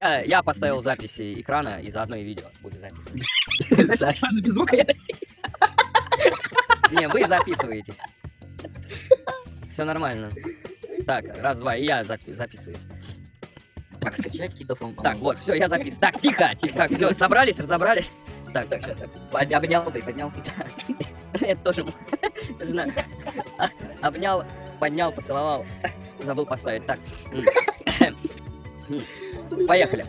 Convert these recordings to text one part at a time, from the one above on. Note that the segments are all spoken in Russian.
Я, я поставил записи экрана и заодно и видео буду записывать. Саша, ну, без звука я Не, вы записываетесь. Все нормально. Так, раз, два, и я запи- записываюсь. Так, скачать китофон, Так, вот, все, я записываю. Так, тихо, тихо. Так, все, собрались, разобрались. Так, Так, так, так. Под- Обнял, приподнял. это тоже м- знаю. А, Обнял, поднял, поцеловал. Забыл поставить. Так. м. М. Поехали.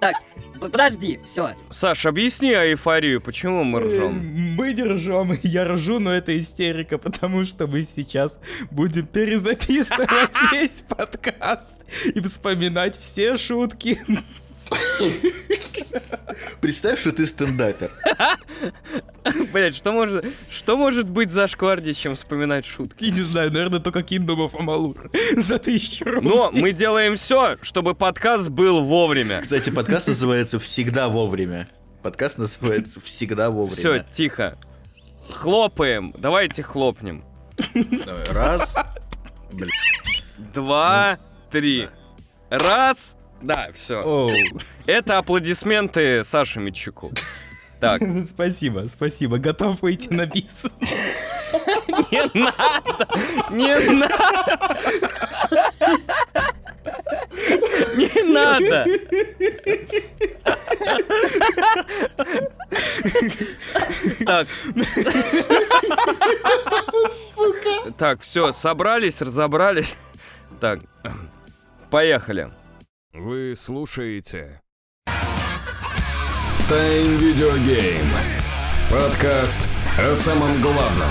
Так, подожди, все. Саш, объясни эйфорию, почему мы ржем? Мы не ржем, я ржу, но это истерика, потому что мы сейчас будем перезаписывать весь подкаст и вспоминать все шутки. Представь, что ты стендапер. Блять, что может, что может быть зашкварнее, чем вспоминать шутки? И не знаю, наверное, только Киндомов Амалур за тысячу рублей. Но мы делаем все, чтобы подкаст был вовремя. Кстати, подкаст называется «Всегда вовремя». Подкаст называется «Всегда вовремя». Все, тихо. Хлопаем. Давайте хлопнем. Давай, Раз. Блин. Два, три. Раз. Да, все. Оу. Это аплодисменты Саше Митчуку. Так, Спасибо, спасибо. Готов выйти на бис. не надо! Не надо! Не надо! Так. Так, все, собрались, разобрались. Так, поехали. Вы слушаете Тайм Видеогейм Подкаст о самом главном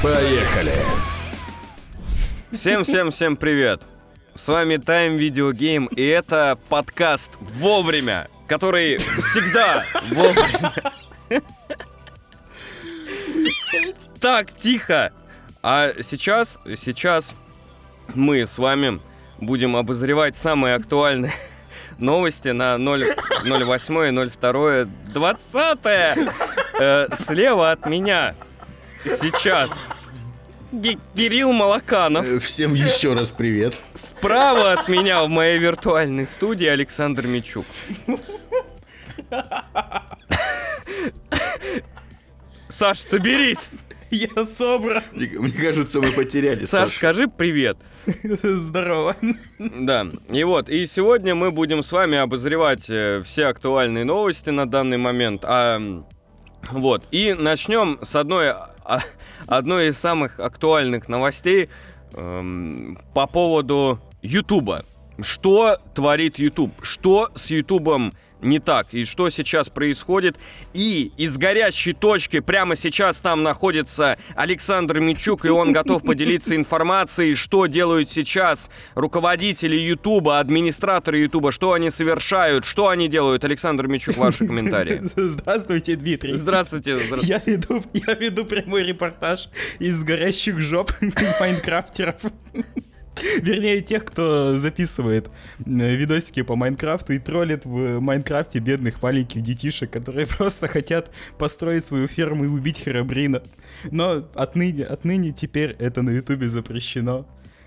Поехали! Всем-всем-всем привет! С вами Time Video Game, и это подкаст «Вовремя», который всегда. Так, тихо! А сейчас, сейчас мы с вами будем обозревать самые актуальные новости на 0, 08, 02, 20 э, слева от меня. Сейчас. Ги- Кирилл Малаканов. Э, Всем еще раз привет. Справа от меня в моей виртуальной студии Александр Мичук. Саш, соберись! Я собран. Мне мне кажется, мы потеряли Саш, Сашу. скажи привет. Здорово. Да, и вот, и сегодня мы будем с вами обозревать э, все актуальные новости на данный момент. А, вот, и начнем с одной, одной из самых актуальных новостей эм, по поводу Ютуба. Что творит Ютуб? Что с Ютубом не так? И что сейчас происходит? И из горящей точки прямо сейчас там находится Александр Мичук, и он готов поделиться информацией, что делают сейчас руководители Ютуба, администраторы Ютуба, что они совершают, что они делают. Александр Мичук, ваши комментарии. Здравствуйте, Дмитрий. Здравствуйте, здравствуйте. Я веду, я веду прямой репортаж из горящих жоп майнкрафтеров. Вернее, тех, кто записывает э, видосики по Майнкрафту и троллит в Майнкрафте бедных маленьких детишек, которые просто хотят построить свою ферму и убить Херабрина. Но отныне, отныне теперь это на Ютубе запрещено.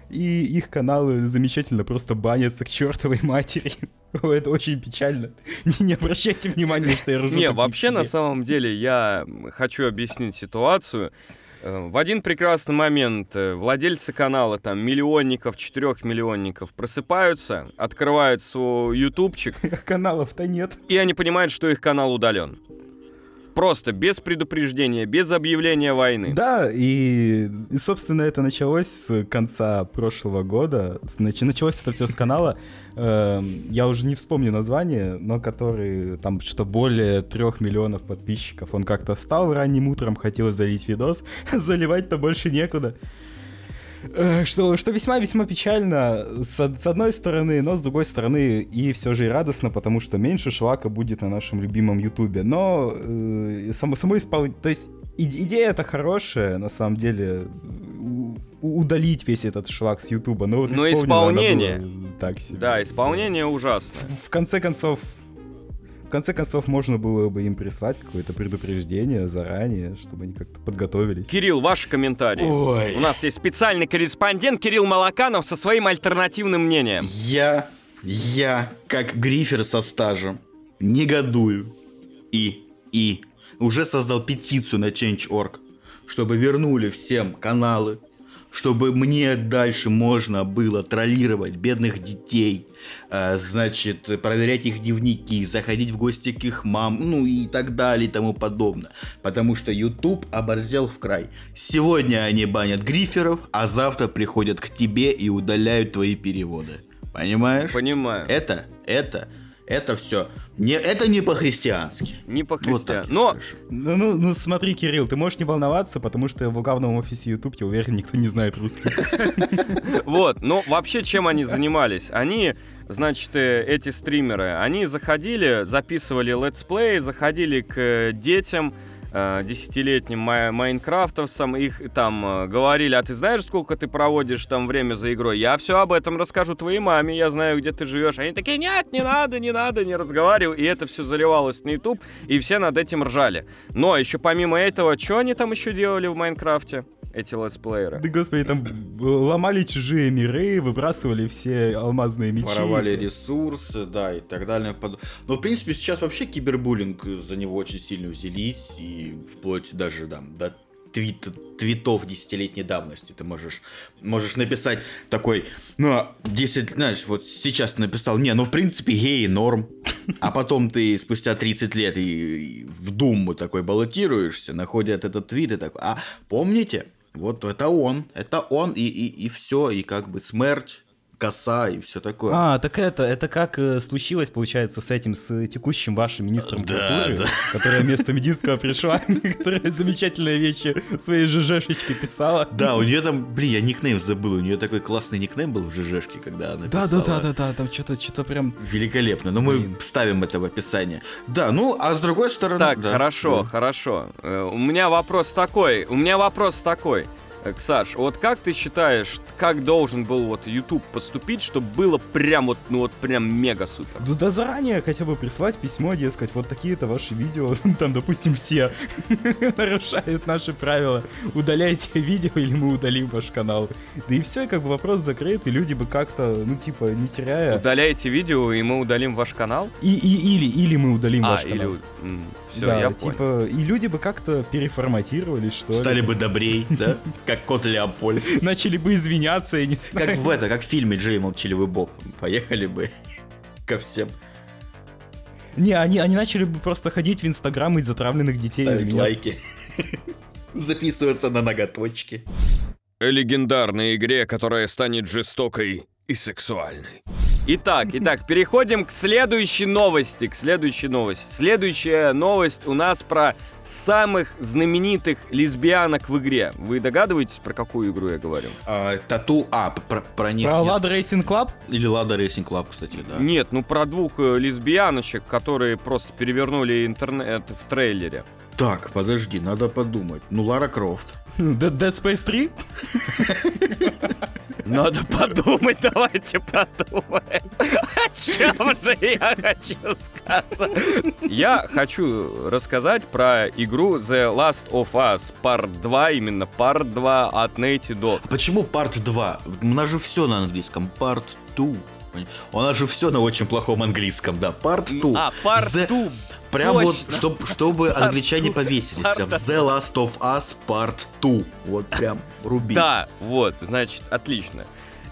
И их каналы замечательно просто банятся к чертовой матери. Это очень печально. Не, не обращайте внимания, что я ржу. Не, вообще себе. на самом деле я хочу объяснить ситуацию. Э, В один прекрасный момент э, владельцы канала, там, миллионников, четырехмиллионников, просыпаются, открывают свой ютубчик, Каналов-то нет. и они понимают, что их канал удален. Просто, без предупреждения, без объявления войны. Да, и, и, собственно, это началось с конца прошлого года. Нач- началось это все с канала. эм, я уже не вспомню название, но который там что более трех миллионов подписчиков. Он как-то встал ранним утром, хотел залить видос. Заливать-то больше некуда. Э, Что, что весьма-весьма печально с, с одной стороны, но с другой стороны и все же и радостно, потому что меньше шлака будет на нашем любимом ютубе. Но э, само, само исполнение... То есть иде- идея это хорошая, на самом деле, удалить весь этот шлак с ютуба. Но, вот Но оно исполнение- так себе. Да, исполнение ужасное. В конце концов, конце концов можно было бы им прислать какое-то предупреждение заранее, чтобы они как-то подготовились. Кирилл, ваши комментарии. Ой. У нас есть специальный корреспондент Кирилл Малаканов со своим альтернативным мнением. Я, я, как грифер со стажем, негодую и, и уже создал петицию на Change.org, чтобы вернули всем каналы, чтобы мне дальше можно было троллировать бедных детей, э, значит, проверять их дневники, заходить в гости к их мам, ну и так далее и тому подобное. Потому что YouTube оборзел в край. Сегодня они банят гриферов, а завтра приходят к тебе и удаляют твои переводы. Понимаешь? Понимаю. Это, это, это все. Не, это не по-христиански. Не по Вот Но. Ну, ну, ну, смотри, Кирилл, ты можешь не волноваться, потому что в главном офисе YouTube, я уверен, никто не знает русский. Вот, но вообще чем они занимались? Они, значит, э, эти стримеры, они заходили, записывали летсплей, заходили к э, детям, десятилетним май- майнкрафтовцам, их там э, говорили, а ты знаешь, сколько ты проводишь там время за игрой? Я все об этом расскажу твоей маме, я знаю, где ты живешь. Они такие, нет, не надо, не надо, не разговаривай. И это все заливалось на YouTube, и все над этим ржали. Но еще помимо этого, что они там еще делали в Майнкрафте? Эти летсплееры. Да, господи, там ломали чужие миры, выбрасывали все алмазные мечи. Воровали ресурсы, да, и так далее. Но, в принципе, сейчас вообще кибербуллинг, за него очень сильно взялись, и вплоть даже там, до твит- твитов десятилетней давности ты можешь, можешь написать такой, ну, а 10, знаешь, вот сейчас ты написал, не, ну, в принципе, геи норм, а потом ты спустя 30 лет и, и в Думу такой баллотируешься, находят этот твит и такой, а помните, вот это он, это он, и, и, и все, и как бы смерть, коса и все такое. А, так это, это как э, случилось, получается, с этим, с текущим вашим министром Да, культуры, да. которая вместо Мединского пришла, которая замечательные вещи в своей ЖЖшечке писала. Да, у нее там, блин, я никнейм забыл, у нее такой классный никнейм был в ЖЖшке, когда она Да, писала. да, да, да, да, там что-то, что-то прям... Великолепно, но мы Блин. вставим это в описание. Да, ну, а с другой стороны... Так, да, хорошо, да. хорошо. Э, У меня вопрос такой. У меня вопрос такой. Э, Ксаш, вот как ты считаешь, как должен был вот YouTube поступить, чтобы было прям вот, ну вот прям мега супер? Ну да заранее хотя бы прислать письмо, дескать, вот такие-то ваши видео, там, допустим, все нарушают наши правила. Удаляйте видео, или мы удалим ваш канал. Да и все, как бы вопрос закрыт, и люди бы как-то, ну типа, не теряя... Удаляйте видео, и мы удалим ваш канал? И, и, или, или мы удалим а, ваш или... канал. все, да, я понял. типа, и люди бы как-то переформатировались, что ли. Стали бы добрей, да? Как кот Леопольд. Начали бы извиняться, я не знаю. Как в это, как в фильме Джей Молчаливый Боб. Поехали бы ко всем. Не, они, они начали бы просто ходить в Инстаграм и затравленных детей Ставить лайки. Записываться на ноготочки. Легендарной игре, которая станет жестокой и сексуальной. Итак, итак, переходим к следующей новости, к следующей новости. Следующая новость у нас про самых знаменитых лесбиянок в игре. Вы догадываетесь, про какую игру я говорю? Тату, а, про, про них Про. Lada Racing Club? Или Lada Racing Club, кстати, да. Нет, ну про двух э, лесбияночек, которые просто перевернули интернет в трейлере. Так, подожди, надо подумать. Ну, Лара Крофт. Dead Dead Space 3? Надо подумать, давайте подумаем. О чем же я хочу сказать? Я хочу рассказать про игру The Last of Us Part 2, именно Part 2 от Naughty Dog. Почему Part 2? У нас же все на английском. Part 2. У нас же все на очень плохом английском, да. Part 2. А, Part The- 2. Прям точно. вот, чтоб- чтобы англичане 2, повесили. Part Прям The Last of Us Part 2. Вот прям руби. Да, вот, значит, отлично.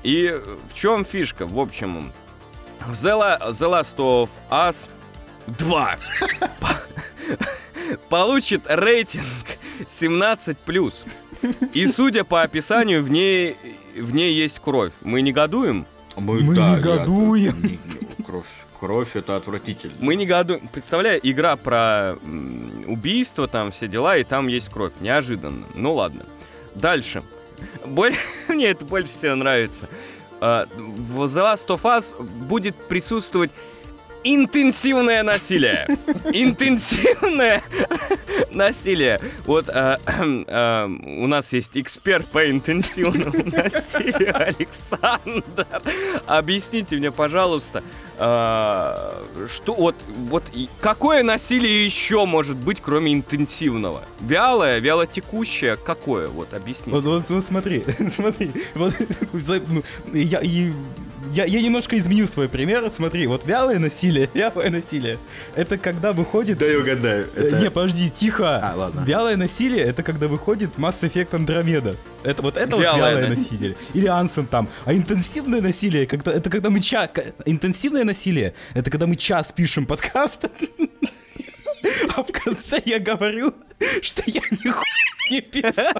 И в чем фишка? В общем, The, La- The Last of Us 2 по- получит рейтинг 17+. И судя по описанию, в ней, в ней есть кровь. Мы негодуем? Мы, Мы да, негодуем. не- Кровь. Кровь это отвратительно. Мы негодуем. Представляю, игра про убийство, там все дела, и там есть кровь. Неожиданно. Ну ладно. Дальше. Боль- Мне это больше всего нравится. А, В The Last of Us будет присутствовать интенсивное насилие. Интенсивное насилие. Вот э, э, у нас есть эксперт по интенсивному насилию Александр. Объясните мне, пожалуйста, что вот, вот какое насилие еще может быть, кроме интенсивного? Вялое, вялотекущее, какое? Вот, объясните. Вот, вот, вот смотри, смотри, вот, ну, я, я, я немножко изменю свой пример. Смотри, вот вялое насилие, вялое насилие. Это когда выходит... Дай угадаю. Э, Это... Не, подожди, тихо. А, ладно. Вялое насилие это когда выходит Mass Effect Andromeda. Это вот это Вялое вот вялое насилие. Или Ансом там. А интенсивное насилие, когда, это когда мы час... Интенсивное насилие, это когда мы час пишем подкаст, а в конце я говорю, что я нихуя не писал.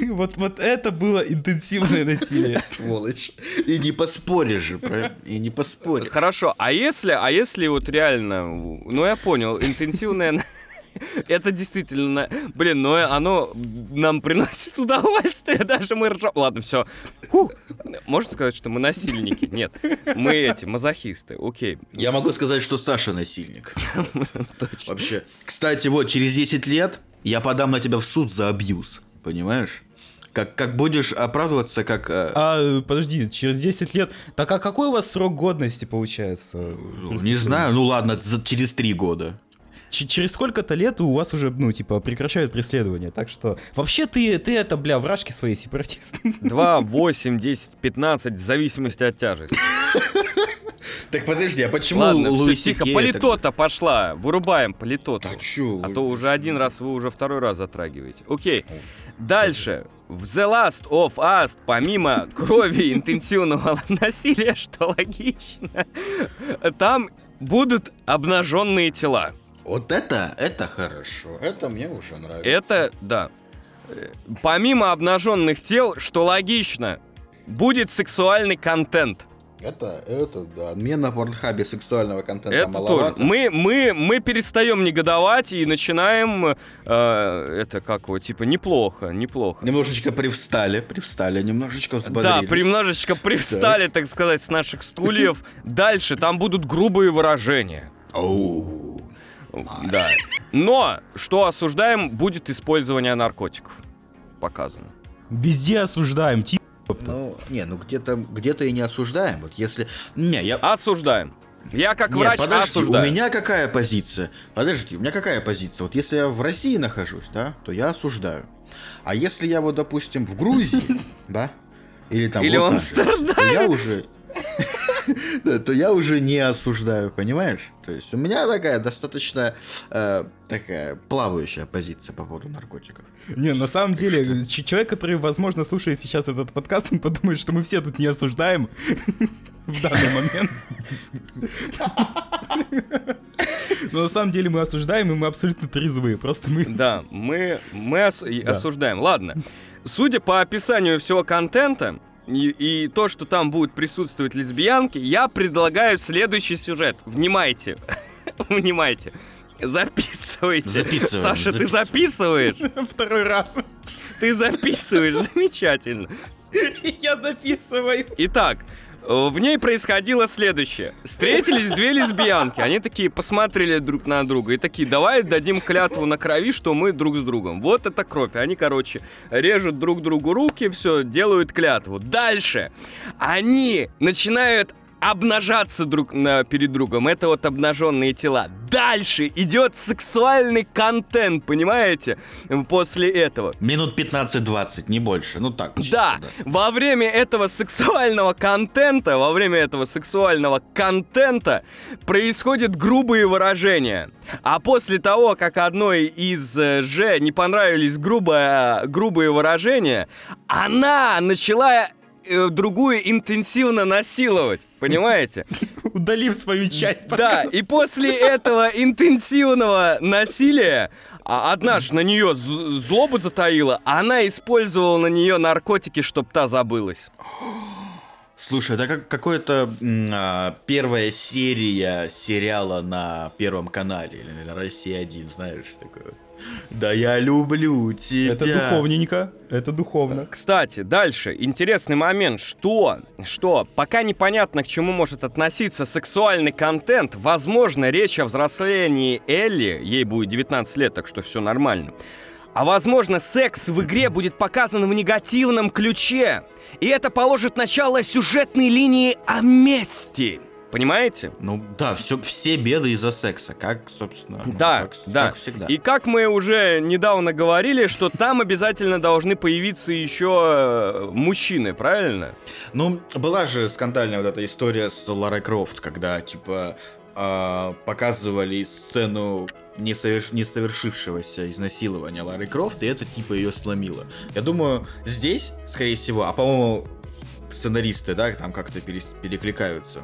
Вот, вот это было интенсивное насилие. Сволочь. И не поспоришь же, правильно? И не поспоришь. Хорошо, а если, а если вот реально, ну я понял, интенсивное... Это действительно, блин, но оно нам приносит удовольствие, даже мы ржем. Ладно, все. Можно сказать, что мы насильники? Нет, мы эти, мазохисты, окей. Я могу сказать, что Саша насильник. Точно. Вообще. Кстати, вот через 10 лет я подам на тебя в суд за абьюз. Понимаешь? Как, как будешь оправдываться, как... э, А, подожди, через 10 лет... Так а какой у вас срок годности получается? ну, не знаю, ну ладно, за- через 3 года. Ч- через сколько-то лет у вас уже, ну, типа, прекращают преследование. Так что, вообще ты, ты это, бля, вражки свои сепаратист. 2, 8, 10, 15, в зависимости от тяжести. Так подожди, а почему Ладно, все, Луис тихо, политота пошла, вырубаем политоту. Так, чё А то уже один раз вы уже второй раз затрагиваете. Окей. Дальше. В The Last of Us, помимо крови интенсивного насилия, что логично, там будут обнаженные тела. Вот это, это хорошо. Это мне уже нравится. Это, да. Э, Помимо обнаженных тел, что логично, будет сексуальный контент. Это, это, да. Мне на порнхабе сексуального контента Это тоже. маловато. Мы, мы, мы перестаем негодовать и начинаем, э, это как его, типа, неплохо, неплохо. Немножечко привстали, привстали, немножечко Да, взбодрились. немножечко привстали, так сказать, с наших стульев. Дальше там будут грубые выражения. Оу. Да. Но, что осуждаем, будет использование наркотиков. Показано. Везде осуждаем, ти... Ну, не, ну где-то где и не осуждаем. Вот если... Не, я... Осуждаем. Я как Нет, врач подожди, осуждаю. у меня какая позиция? Подожди, у меня какая позиция? Вот если я в России нахожусь, да, то я осуждаю. А если я вот, допустим, в Грузии, да, или там Или в в Лос-Анджелесе, то я уже... То я уже не осуждаю, понимаешь? То есть у меня такая достаточно э, такая плавающая позиция по поводу наркотиков. Не, на самом деле, ч- человек, который, возможно, слушает сейчас этот подкаст, он подумает, что мы все тут не осуждаем в данный момент. Но на самом деле мы осуждаем, и мы абсолютно трезвые. Просто мы... Да, мы, мы ос- Да. осуждаем. Ладно. Судя по описанию всего контента и, и то, что там будут присутствовать лесбиянки, я предлагаю следующий сюжет. Внимайте. Внимайте. Записывайте. Записываем, Саша, ты записываем. записываешь? Второй раз. Ты записываешь. Замечательно. Я записываю. Итак, в ней происходило следующее. Встретились две лесбиянки. Они такие посмотрели друг на друга и такие, давай дадим клятву на крови, что мы друг с другом. Вот это кровь. Они, короче, режут друг другу руки, все, делают клятву. Дальше они начинают обнажаться друг на, перед другом. Это вот обнаженные тела. Дальше идет сексуальный контент, понимаете? После этого. Минут 15-20, не больше. Ну так. чисто, Да, во время этого сексуального контента, во время этого сексуального контента происходят грубые выражения. А после того, как одной из э, Ж не понравились грубо, грубые выражения, она начала э, другую интенсивно насиловать. Понимаете? Удалив свою часть Да, и после этого интенсивного насилия а одна ж на нее злобу затаила, а она использовала на нее наркотики, чтоб та забылась. Слушай, это как какое-то а, первая серия сериала на Первом канале или на России 1, знаешь, такое. Да я люблю тебя. Это духовненько, это духовно. Кстати, дальше интересный момент, что, что пока непонятно, к чему может относиться сексуальный контент, возможно, речь о взрослении Элли, ей будет 19 лет, так что все нормально. А возможно, секс в игре будет показан в негативном ключе. И это положит начало сюжетной линии о мести. Понимаете? Ну да, все, все беды из-за секса, как, собственно, ну, Да, как, да. как всегда. И как мы уже недавно говорили, что там обязательно должны появиться еще э, мужчины, правильно? Ну, была же скандальная вот эта история с Ларой Крофт, когда, типа, а, показывали сцену несоверш... несовершившегося изнасилования Лары Крофт, и это, типа, ее сломило. Я думаю, здесь, скорее всего, а, по-моему, сценаристы, да, там как-то перекликаются,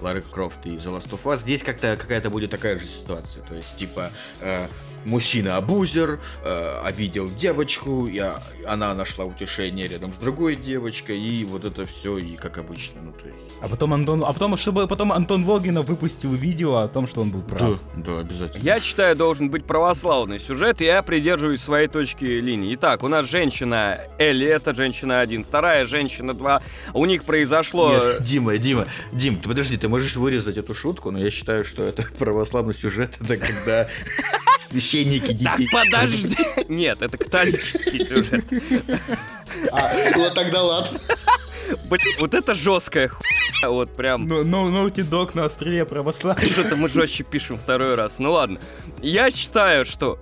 Лары Крофт и The Last of Us, здесь как-то какая-то будет такая же ситуация, то есть, типа, э, мужчина-абузер, э, обидел девочку, и а- она нашла утешение рядом с другой девочкой, и вот это все, и как обычно, ну, то есть... А потом Антон, а потом, чтобы потом Антон Логинов выпустил видео о том, что он был прав. Да, да, обязательно. Я считаю, должен быть православный сюжет, и я придерживаюсь своей точки линии. Итак, у нас женщина Элли, это женщина 1, вторая женщина 2. У них произошло... Нет, Дима, Дима, Дим, ты подожди, ты можешь вырезать эту шутку, но я считаю, что это православный сюжет, это когда священники Так детей... подожди! Нет, это католический сюжет. А, ну тогда ладно. Блин, вот это жесткая хуйня, вот прям... Ну, ну, Naughty Dog на острие православия. Что-то мы жестче пишем второй раз. Ну ладно. Я считаю, что...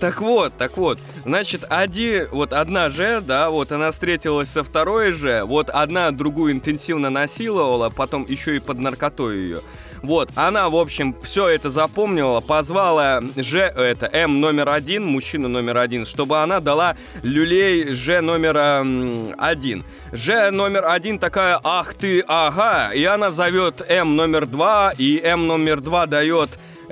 Так вот, так вот, значит, один, вот одна же, да, вот она встретилась со второй же, вот одна другую интенсивно насиловала, потом еще и под наркотой ее. Вот, она, в общем, все это запомнила, позвала Ж, это, М номер один, мужчину номер один, чтобы она дала люлей Ж номер м, один. Ж номер один такая, ах ты, ага, и она зовет М номер два, и М номер два дает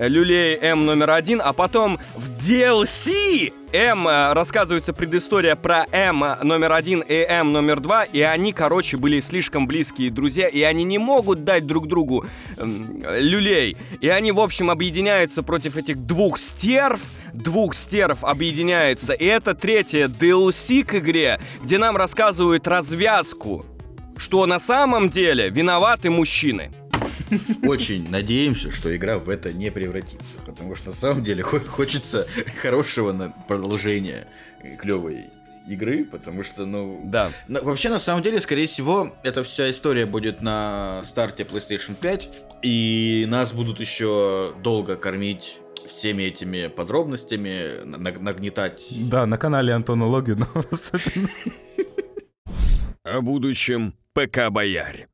люлей М номер один, а потом в DLC М э, рассказывается предыстория про М номер один и М номер два, и они, короче, были слишком близкие друзья, и они не могут дать друг другу эм, люлей. И они, в общем, объединяются против этих двух стерв, двух стерв объединяется. И это третье DLC к игре, где нам рассказывают развязку, что на самом деле виноваты мужчины. Очень надеемся, что игра в это не превратится, потому что на самом деле хо- хочется хорошего продолжения клевой игры, потому что, ну, Да. На- вообще, на самом деле, скорее всего, эта вся история будет на старте PlayStation 5, и нас будут еще долго кормить всеми этими подробностями, на- нагнетать. Да, на канале Антона Логинова особенно. О будущем ПК-боярь.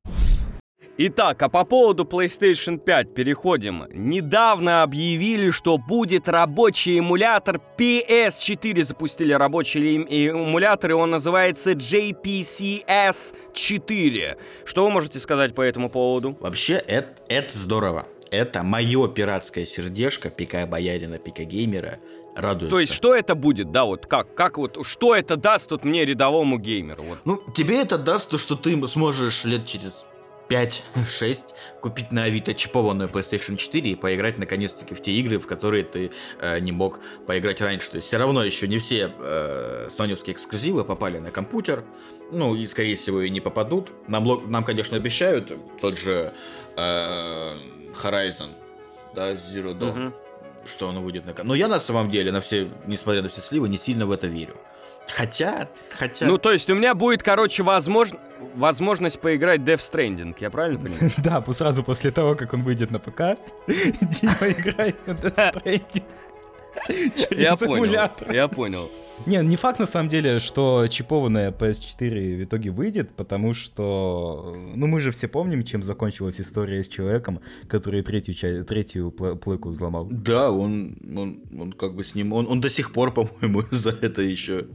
Итак, а по поводу PlayStation 5 переходим. Недавно объявили, что будет рабочий эмулятор PS4. Запустили рабочий эм- эмулятор, и он называется JPCS4. Что вы можете сказать по этому поводу? Вообще, это, это здорово. Это мое пиратское сердечко, пика боярина, пика геймера, радуется. То есть, что это будет? Да, вот как? Как вот, что это даст тут мне, рядовому геймеру? Вот. Ну, тебе это даст то, что ты сможешь лет через 5-6 купить на Авито чипованную PlayStation 4 и поиграть наконец-таки в те игры, в которые ты э, не мог поиграть раньше. То есть все равно еще не все э, соневские эксклюзивы попали на компьютер. Ну, и, скорее всего, и не попадут. Нам, нам конечно, обещают тот же э, Horizon, да, Zero Dawn, Мгм. что оно выйдет на... Но я на самом деле, на все, несмотря на все сливы, не сильно в это верю. Хотя, хотя... Ну, то есть, у меня будет, короче, возможно, возможность поиграть Death Stranding, я правильно понимаю? Да, сразу после того, как он выйдет на ПК, Дима играет на Death Stranding. Я понял, я понял. Не, не факт на самом деле, что чипованная PS4 в итоге выйдет, потому что, ну мы же все помним, чем закончилась история с человеком, который третью, ча- третью плойку взломал. Да, он, он, он как бы с ним, он, он до сих пор, по-моему, за это еще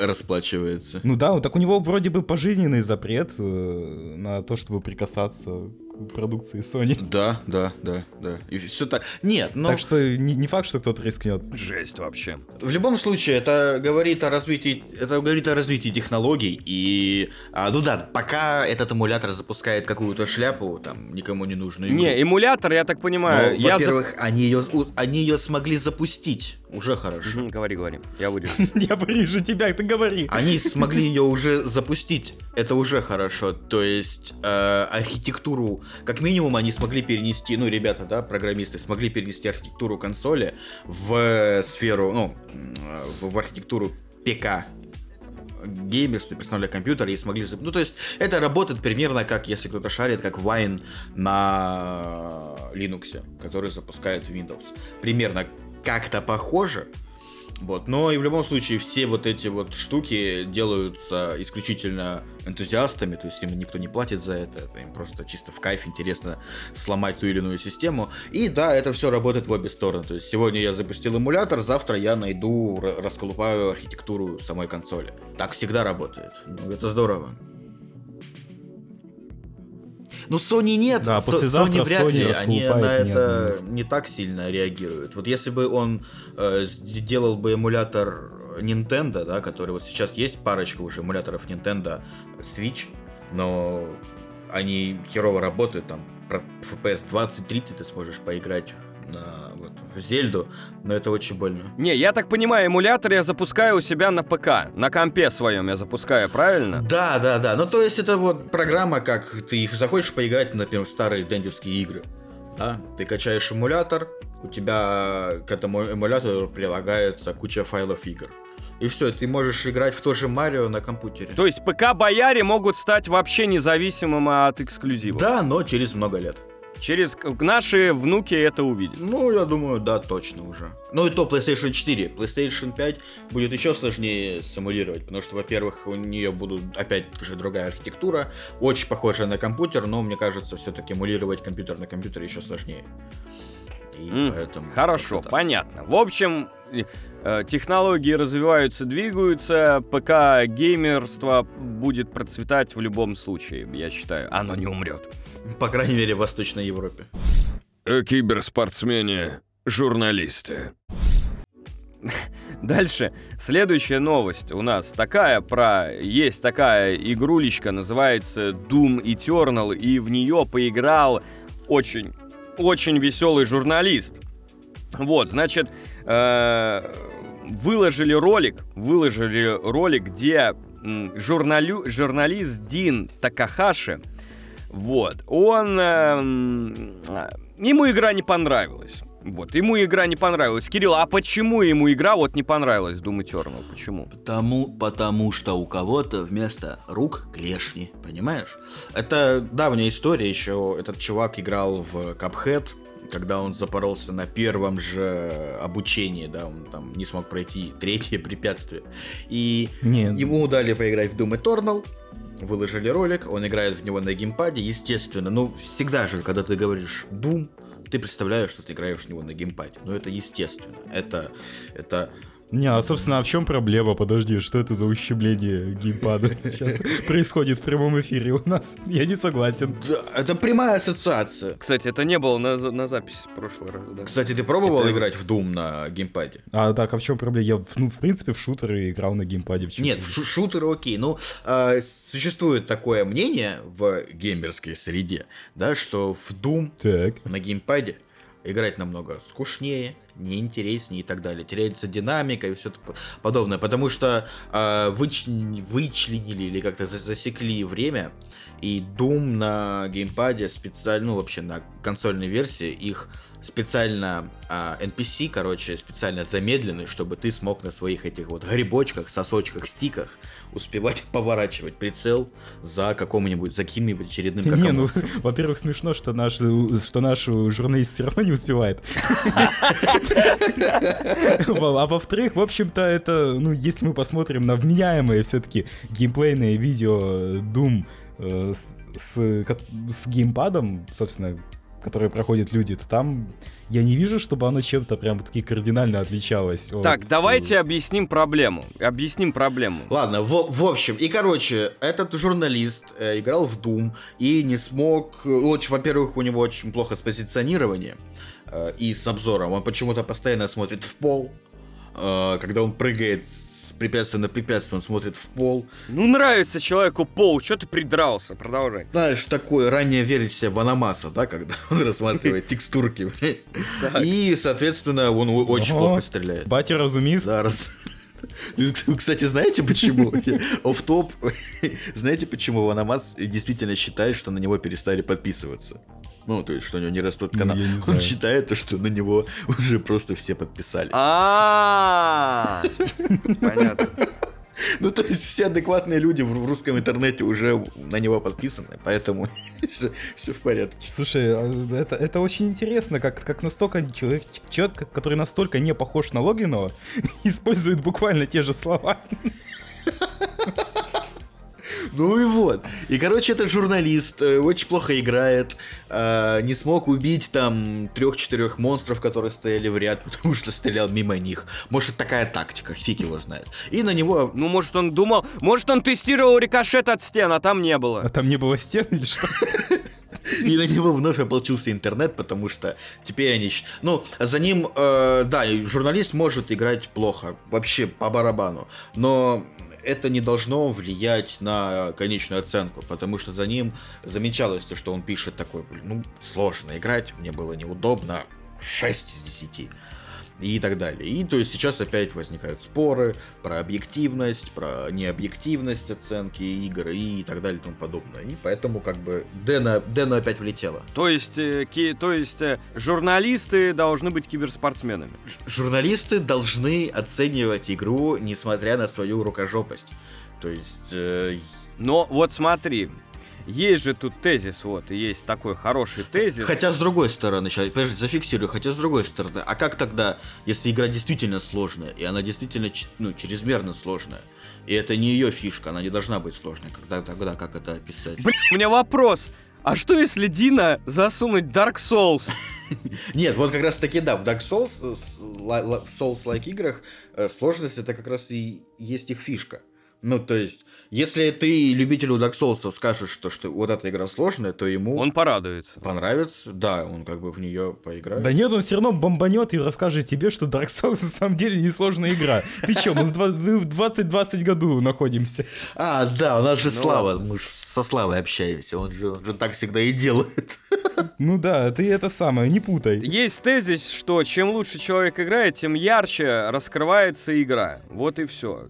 расплачивается. Ну да, вот так у него вроде бы пожизненный запрет э, на то, чтобы прикасаться продукции Sony. Да, да, да, да. И все так. Нет, но Так что не, не факт, что кто-то рискнет. Жесть вообще. в любом случае это говорит о развитии, это говорит о развитии технологий и, а, ну да, пока этот эмулятор запускает какую-то шляпу, там никому не нужную. игру. Не, эмулятор, я так Но, понимаю, я... за- во-первых, они ее, они ее смогли запустить, уже хорошо. Мгм, Говори, говори, я вырежу. Я ближе тебя, ты говори. Они смогли ее уже запустить. Это уже хорошо. То есть э, архитектуру, как минимум, они смогли перенести, ну, ребята, да, программисты, смогли перенести архитектуру консоли в сферу, ну, м, в, в архитектуру ПК геймерство, персональный компьютер и смогли... зап- Ну, то есть, это работает примерно как, если кто-то шарит, как Wine на Linux, который запускает Windows. Примерно как-то похоже, вот. Но и в любом случае все вот эти вот штуки делаются исключительно энтузиастами, то есть им никто не платит за это, это им просто чисто в кайф интересно сломать ту или иную систему. И да, это все работает в обе стороны. То есть сегодня я запустил эмулятор, завтра я найду, ра- расколупаю архитектуру самой консоли. Так всегда работает. Ну, это здорово. Ну, Sony нет. Да, Sony вряд Sony ли. Они на это не так сильно реагируют. Вот если бы он э, сделал бы эмулятор Nintendo, да, который вот сейчас есть парочка уже эмуляторов Nintendo Switch, но они херово работают, там FPS 20-30 ты сможешь поиграть на вот, в Зельду, но это очень больно. Не, я так понимаю, эмулятор я запускаю у себя на ПК. На компе своем я запускаю, правильно? Да, да, да. Ну, то есть, это вот программа, как ты их захочешь поиграть, например, в старые дендевские игры. Да? Ты качаешь эмулятор, у тебя к этому эмулятору прилагается куча файлов игр. И все, ты можешь играть в то же Марио на компьютере. То есть ПК-бояре могут стать вообще независимым от эксклюзива. Да, но через много лет. Через наши внуки это увидят. Ну, я думаю, да, точно уже. Ну и то PlayStation 4. PlayStation 5 будет еще сложнее симулировать, потому что, во-первых, у нее будут опять же другая архитектура, очень похожая на компьютер, но мне кажется, все-таки эмулировать компьютер на компьютере еще сложнее. И М, поэтому... Хорошо, понятно. В общем, э, технологии развиваются, двигаются, ПК-геймерство будет процветать в любом случае, я считаю. Оно не умрет. По крайней мере, в Восточной Европе. Э, Киберспортсмене, журналисты. Дальше, следующая новость у нас такая про... Есть такая игрулечка, называется Doom Eternal, и в нее поиграл очень, очень веселый журналист. Вот, значит, э, выложили ролик, выложили ролик, где журналю, журналист Дин Такахаши, вот, он... э, ему игра не понравилась. Вот, ему игра не понравилась. Кирилл, а почему ему игра вот не понравилась, Doom Eternal? Почему? Потому, потому что у кого-то вместо рук клешни, понимаешь? Это давняя история, еще этот чувак играл в Cuphead, когда он запоролся на первом же обучении, да, он там не смог пройти третье препятствие. И Нет, ему дали поиграть в Doom Eternal, выложили ролик, он играет в него на геймпаде, естественно, ну, всегда же, когда ты говоришь Doom, ты представляешь, что ты играешь в него на геймпаде. Ну, это естественно. Это, это Не, а собственно, а в чем проблема? Подожди, что это за ущемление геймпада сейчас происходит в прямом эфире у нас? Я не согласен. Это прямая ассоциация. Кстати, это не было на, на записи в прошлый раз, да? Кстати, ты пробовал Это- играть в Doom на геймпаде? А так, а в чем проблема? Я, ну, в принципе, в шутеры играл на геймпаде. в Нет, шу- шутеры окей. Ну, э, существует такое мнение в геймерской среде, да, что в Doom Так. на геймпаде играть намного скучнее, неинтереснее и так далее. Теряется динамика и все подобное. Потому что э, выч- вычленили или как-то за- засекли время, и Doom на геймпаде специально, ну вообще на консольной версии, их специально а, NPC, короче, специально замедлены, чтобы ты смог на своих этих вот грибочках, сосочках, стиках успевать поворачивать прицел за какому-нибудь, за каким-нибудь очередным Не, ну, во-первых, смешно, что наш, что наш журналист все равно не успевает. А во-вторых, в общем-то, это, ну, если мы посмотрим на вменяемые все-таки геймплейные видео Doom э, с, с, с геймпадом, собственно, которые проходят люди, то там я не вижу, чтобы оно чем-то прям таки кардинально отличалось. от, Так, э, давайте объясним проблему. Объясним проблему. Ладно, в, в общем, и короче, этот журналист э, играл в Doom и не смог... Очень, во-первых, у него очень плохо с позиционированием э, и с обзором. Он почему-то постоянно смотрит в пол. Э, когда он прыгает с препятствия на препятствие, он смотрит в пол. Ну, нравится человеку пол, что ты придрался? Продолжай. Знаешь, такое ранняя версия Ванамаса, да, когда он рассматривает текстурки. И, соответственно, он очень плохо стреляет. Батя разумист. Да, раз. Кстати, знаете почему? Оф-топ. Знаете, почему Ванамас действительно считает, что на него перестали подписываться? Ну, то есть, что у него не растут Ну, канал. я не Он считает, что на него уже просто все подписались. А, Понятно. Ну, то есть, все адекватные люди в в русском интернете уже на него подписаны, поэтому все в порядке. Слушай, а это, это очень интересно, как, как настолько человек, человек, который настолько не похож на Логинова, использует буквально те же слова. Ну и вот. И, короче, этот журналист э, очень плохо играет, э, не смог убить там трех-четырех монстров, которые стояли в ряд, потому что стрелял мимо них. Может, такая тактика, фиг его знает. И на него... Ну, может, он думал... Может, он тестировал рикошет от стен, а там не А было. там не было стен или что? И на него вновь ополчился интернет, потому что теперь они... Ну, за ним, э, да, журналист может играть плохо, вообще по барабану, но это не должно влиять на конечную оценку, потому что за ним замечалось то, что он пишет такой, ну, сложно играть, мне было неудобно, 6 из 10 и так далее. И то есть сейчас опять возникают споры про объективность, про необъективность оценки игр и так далее и тому подобное. И поэтому как бы Дэна, Дэну опять влетело. То есть, э, ки- то есть э, журналисты должны быть киберспортсменами. Ж- Журналисты должны оценивать игру, несмотря на свою рукожопость. То есть... э, Но вот смотри, есть же тут тезис, вот, есть такой хороший тезис. Хотя с другой стороны, сейчас, подожди, зафиксирую, хотя с другой стороны, а как тогда, если игра действительно сложная, и она действительно ну, чрезмерно сложная, и это не ее фишка, она не должна быть сложной, когда тогда как это описать? Блин, у меня вопрос. А что если Дина засунуть Dark Souls? Нет, вот как раз таки да, в Dark Souls, э, Souls-like играх э, сложность это как раз и есть их фишка. Ну, то есть, если ты любителю Dark Souls скажешь, что, что вот эта игра сложная, то ему Он порадуется. понравится, да, он как бы в нее поиграет. Да нет, он все равно бомбанет и расскажет тебе, что Dark Souls на самом деле несложная игра. Ты чё, мы в два- мы в 2020 году находимся. А, да, у нас же Ну Слава, мы же со Славой общаемся, он же, он же так всегда и делает. Ну да, ты это самое, не путай. Есть тезис, что чем лучше человек играет, тем ярче раскрывается игра. Вот и все.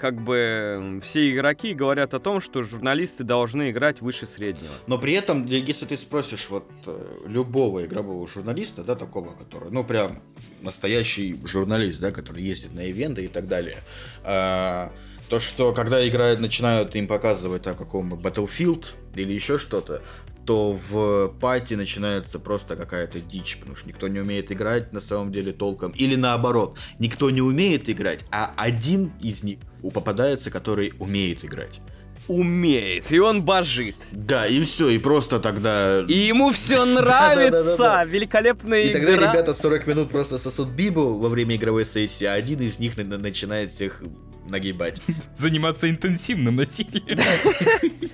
Как бы все игроки говорят о том, что журналисты должны играть выше среднего. Но при этом, если ты спросишь вот э, любого игрового журналиста, да, такого, который, ну, прям настоящий журналист, да, который ездит на ивенты и так далее, э, то, что когда играют, начинают им показывать о каком Battlefield или еще что-то, то в пати начинается просто какая-то дичь, потому что никто не умеет играть на самом деле толком. Или наоборот, никто не умеет играть, а один из них попадается, который умеет играть. Умеет, и он божит. Да, и все, и просто тогда... И ему все нравится. Великолепная И тогда игра. ребята 40 минут просто сосут бибу во время игровой сессии, а один из них на- на- начинает всех нагибать. Заниматься интенсивным насилием.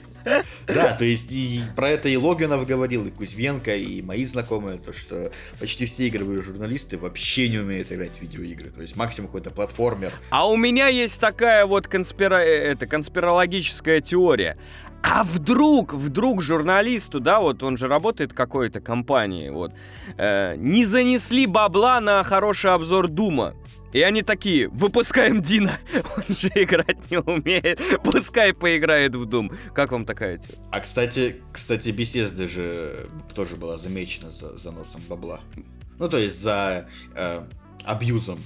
Да, то есть и про это и Логинов говорил, и Кузьменко, и мои знакомые, то что почти все игровые журналисты вообще не умеют играть в видеоигры. То есть максимум какой-то платформер. А у меня есть такая вот конспира... э, это, конспирологическая теория. А вдруг, вдруг журналисту, да, вот он же работает в какой-то компании, вот, э, не занесли бабла на хороший обзор Дума. И они такие, выпускаем Дина, он же играть не умеет, пускай поиграет в Дум. Как вам такая теория? А кстати, кстати, беседа же тоже была замечена за заносом бабла. Ну, то есть за э, абьюзом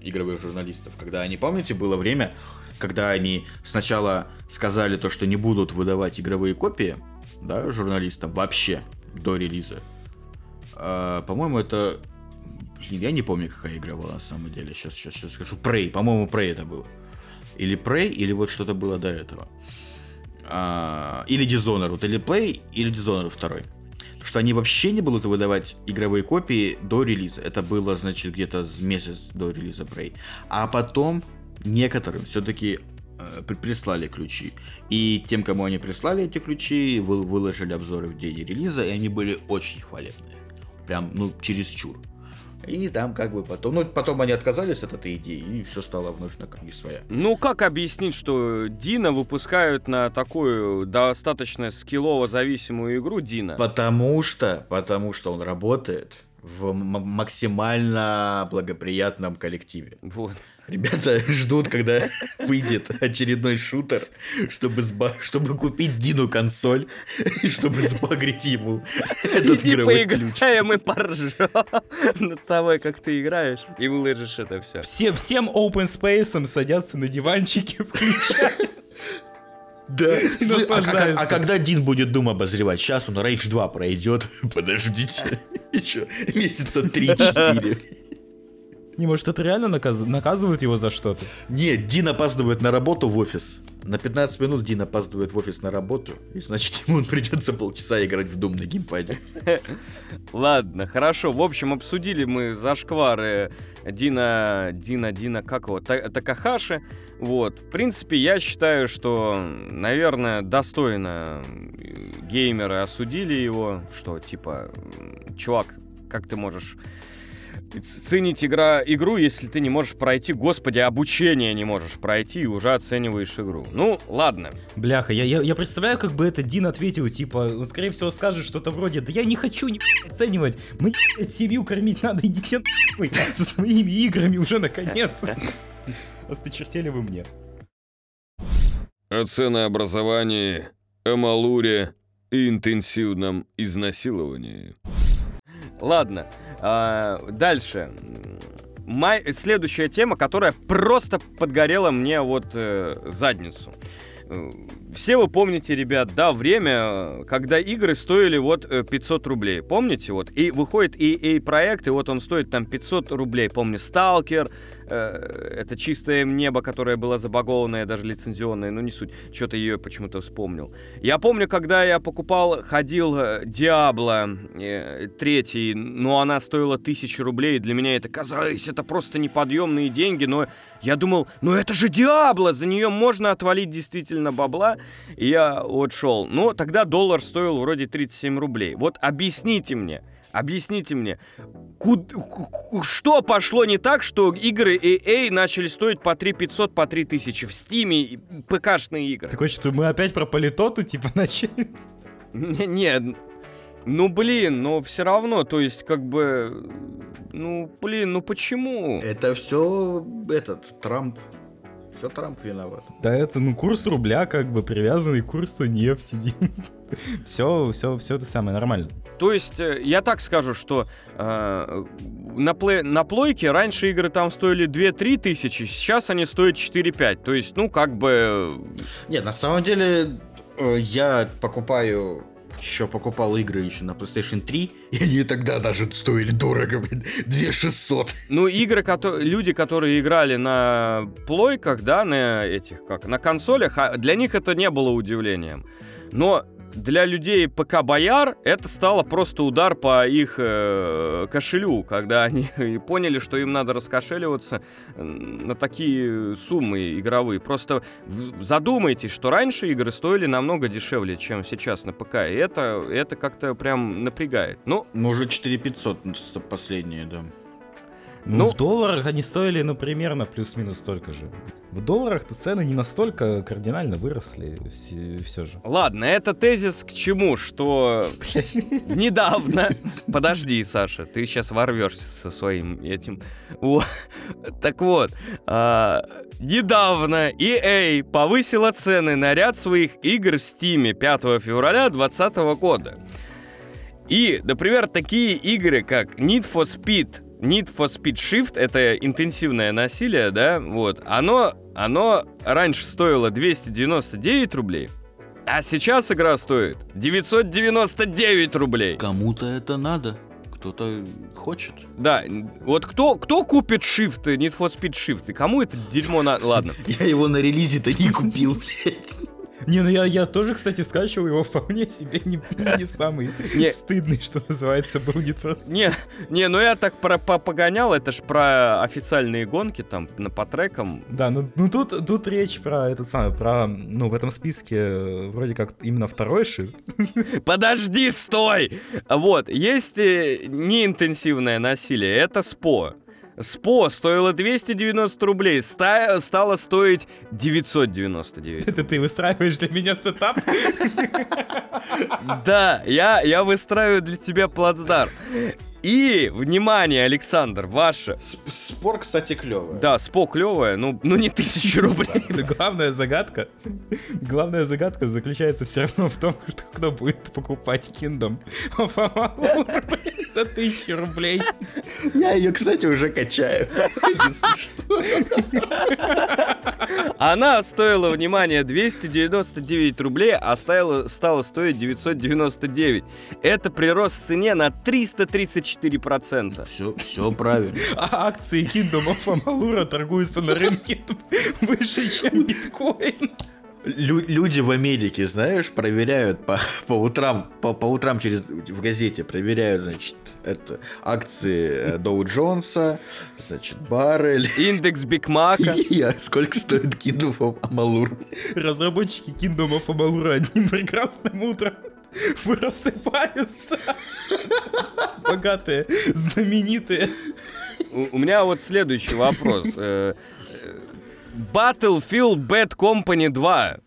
игровых журналистов. Когда они, помните, было время, когда они сначала сказали то, что не будут выдавать игровые копии, да, журналистам вообще до релиза. А, по-моему, это... Блин, я не помню, какая игра была на самом деле. Сейчас, сейчас, сейчас скажу. Prey. По-моему, Prey это было. Или Prey, или вот что-то было до этого. А, или Dishonored. Вот или Play, или Dishonored второй. что они вообще не будут выдавать игровые копии до релиза. Это было, значит, где-то месяц до релиза Prey. А потом некоторым все-таки прислали ключи. И тем, кому они прислали эти ключи, вы, выложили обзоры в день релиза, и они были очень хвалебные. Прям, ну, чересчур. И там как бы потом... Ну, потом они отказались от этой идеи, и все стало вновь на круги своя. Ну, как объяснить, что Дина выпускают на такую достаточно скиллово зависимую игру Дина? Потому что, потому что он работает в максимально благоприятном коллективе. Вот. Ребята ждут, когда выйдет очередной шутер, чтобы, сба- чтобы купить Дину консоль, и чтобы сбагрить ему этот Иди игровой ключ. поиграем и поржем над тобой, как ты играешь, и выложишь это все. Всем, всем open space садятся на диванчике, включают. Да. И а, а- а когда Дин будет Дум обозревать? Сейчас он Rage 2 пройдет. Подождите. Еще месяца 3-4. Не, может, это реально наказ- наказывают его за что-то? Нет, Дин опаздывает на работу в офис. На 15 минут Дин опаздывает в офис на работу. И значит, ему придется полчаса играть в Дум на геймпаде. Ладно, хорошо. В общем, обсудили мы зашквары Дина, Дина, Дина, как его, Та- Такахаши. Вот, в принципе, я считаю, что, наверное, достойно геймеры осудили его, что, типа, чувак, как ты можешь ценить игра, игру, если ты не можешь пройти, господи, обучение не можешь пройти и уже оцениваешь игру. Ну, ладно. Бляха, я, я, я представляю, как бы это Дин ответил, типа, он, скорее всего, скажет что-то вроде, да я не хочу не оценивать, мне блядь, семью кормить надо, идите нахуй со своими играми уже наконец. Осточертели вы мне. О ценообразовании, о малуре и интенсивном изнасиловании. Ладно, а, дальше. Май- Следующая тема, которая просто подгорела мне вот э, задницу. Э, Все вы помните, ребят, да, время, э, когда игры стоили вот э, 500 рублей. Помните? Вот. И выходит EA проект, и вот он стоит там 500 рублей. Помню, Сталкер, э, это чистое небо, которое было забагованное, даже лицензионное, но не суть. Что-то ее почему-то вспомнил. Я помню, когда я покупал, ходил э, Диабло э, третий, но она стоила 1000 рублей. Для меня это казалось, это просто неподъемные деньги, но я думал, ну это же Диабло, за нее можно отвалить действительно бабла. И я вот шел. Но тогда доллар стоил вроде 37 рублей. Вот объясните мне, объясните мне, куд- ку- что пошло не так, что игры EA начали стоить по 3 500, по 3 тысячи в Стиме, ПК-шные игры? Такой, что мы опять про политоту, типа, начали. Не, не, ну блин, но все равно, то есть как бы, ну блин, ну почему? Это все этот Трамп. Все Трамп виноват. Да это, ну, курс рубля, как бы, привязанный к курсу нефти. Все, все, все это самое нормально. То есть, э, я так скажу, что э, на, плей- на плойке раньше игры там стоили 2-3 тысячи, сейчас они стоят 4-5. То есть, ну, как бы... Нет, на самом деле, э, я покупаю еще покупал игры еще на PlayStation 3, и они тогда даже стоили дорого, блин, 2600. Ну, игры, кото- люди, которые играли на плойках, да, на этих, как, на консолях, а для них это не было удивлением. Но для людей ПК Бояр это стало просто удар по их э, кошелю, когда они поняли, что им надо раскошеливаться на такие суммы игровые. Просто задумайтесь, что раньше игры стоили намного дешевле, чем сейчас на ПК. И это, это как-то прям напрягает. Ну, Ну, уже 4500 с- последние, да. Ну, Ну- в долларах они стоили, ну, примерно плюс-минус столько же. В долларах-то цены не настолько кардинально выросли все, же. ладно, это тезис к чему, что недавно... Подожди, Саша, ты сейчас ворвешься со своим этим. Так вот, а, недавно EA повысила цены на ряд своих игр в Steam 5 февраля 2020 года. И, например, такие игры, как Need for Speed, Need for Speed Shift, это интенсивное насилие, да, вот, оно, оно раньше стоило 299 рублей, а сейчас игра стоит 999 рублей. Кому-то это надо, кто-то хочет. Да, вот кто, кто купит Shift, Need for Speed Shift, и кому это дерьмо надо? Ладно. Я его на релизе-то не купил, блядь. Не, ну я, я тоже, кстати, скачивал его вполне себе не, не самый Не. стыдный, что называется, был Need for Speed. Не, не, ну я так про по- погонял, это ж про официальные гонки там на по трекам. Да, ну, ну тут, тут речь про этот самый, про, ну, в этом списке э, вроде как именно второй шифт. Подожди, стой! Вот, есть э, неинтенсивное насилие, это СПО. СПО стоило 290 рублей, ста- стало стоить 999. Это ты выстраиваешь для меня сетап? Да, я, я выстраиваю для тебя плацдарм. И, внимание, Александр, ваше. Сп- Спор, кстати, клевый. Да, СПО клевое, ну, ну не тысячу рублей. Но главная загадка, главная загадка заключается все равно в том, что кто будет покупать Kingdom of Amalur за тысячу рублей. Я ее, кстати, уже качаю. Она стоила, внимание, 299 рублей, а стала, стала стоить 999. Это прирост в цене на 334%. Все, все правильно. А акции Kingdom of Amalur торгуются на рынке выше, чем биткоин. Лю- люди в Америке, знаешь, проверяют по, по утрам, по, по утрам через в газете проверяют, значит, это акции э, Доу Джонса, значит, Баррель. Индекс Биг Мака. И а сколько стоит Киндов Амалур? Разработчики Kingdom of Amalur одним прекрасным утром просыпаются. Богатые, знаменитые. У, у меня вот следующий вопрос. Э, э, Battlefield Bad Company 2.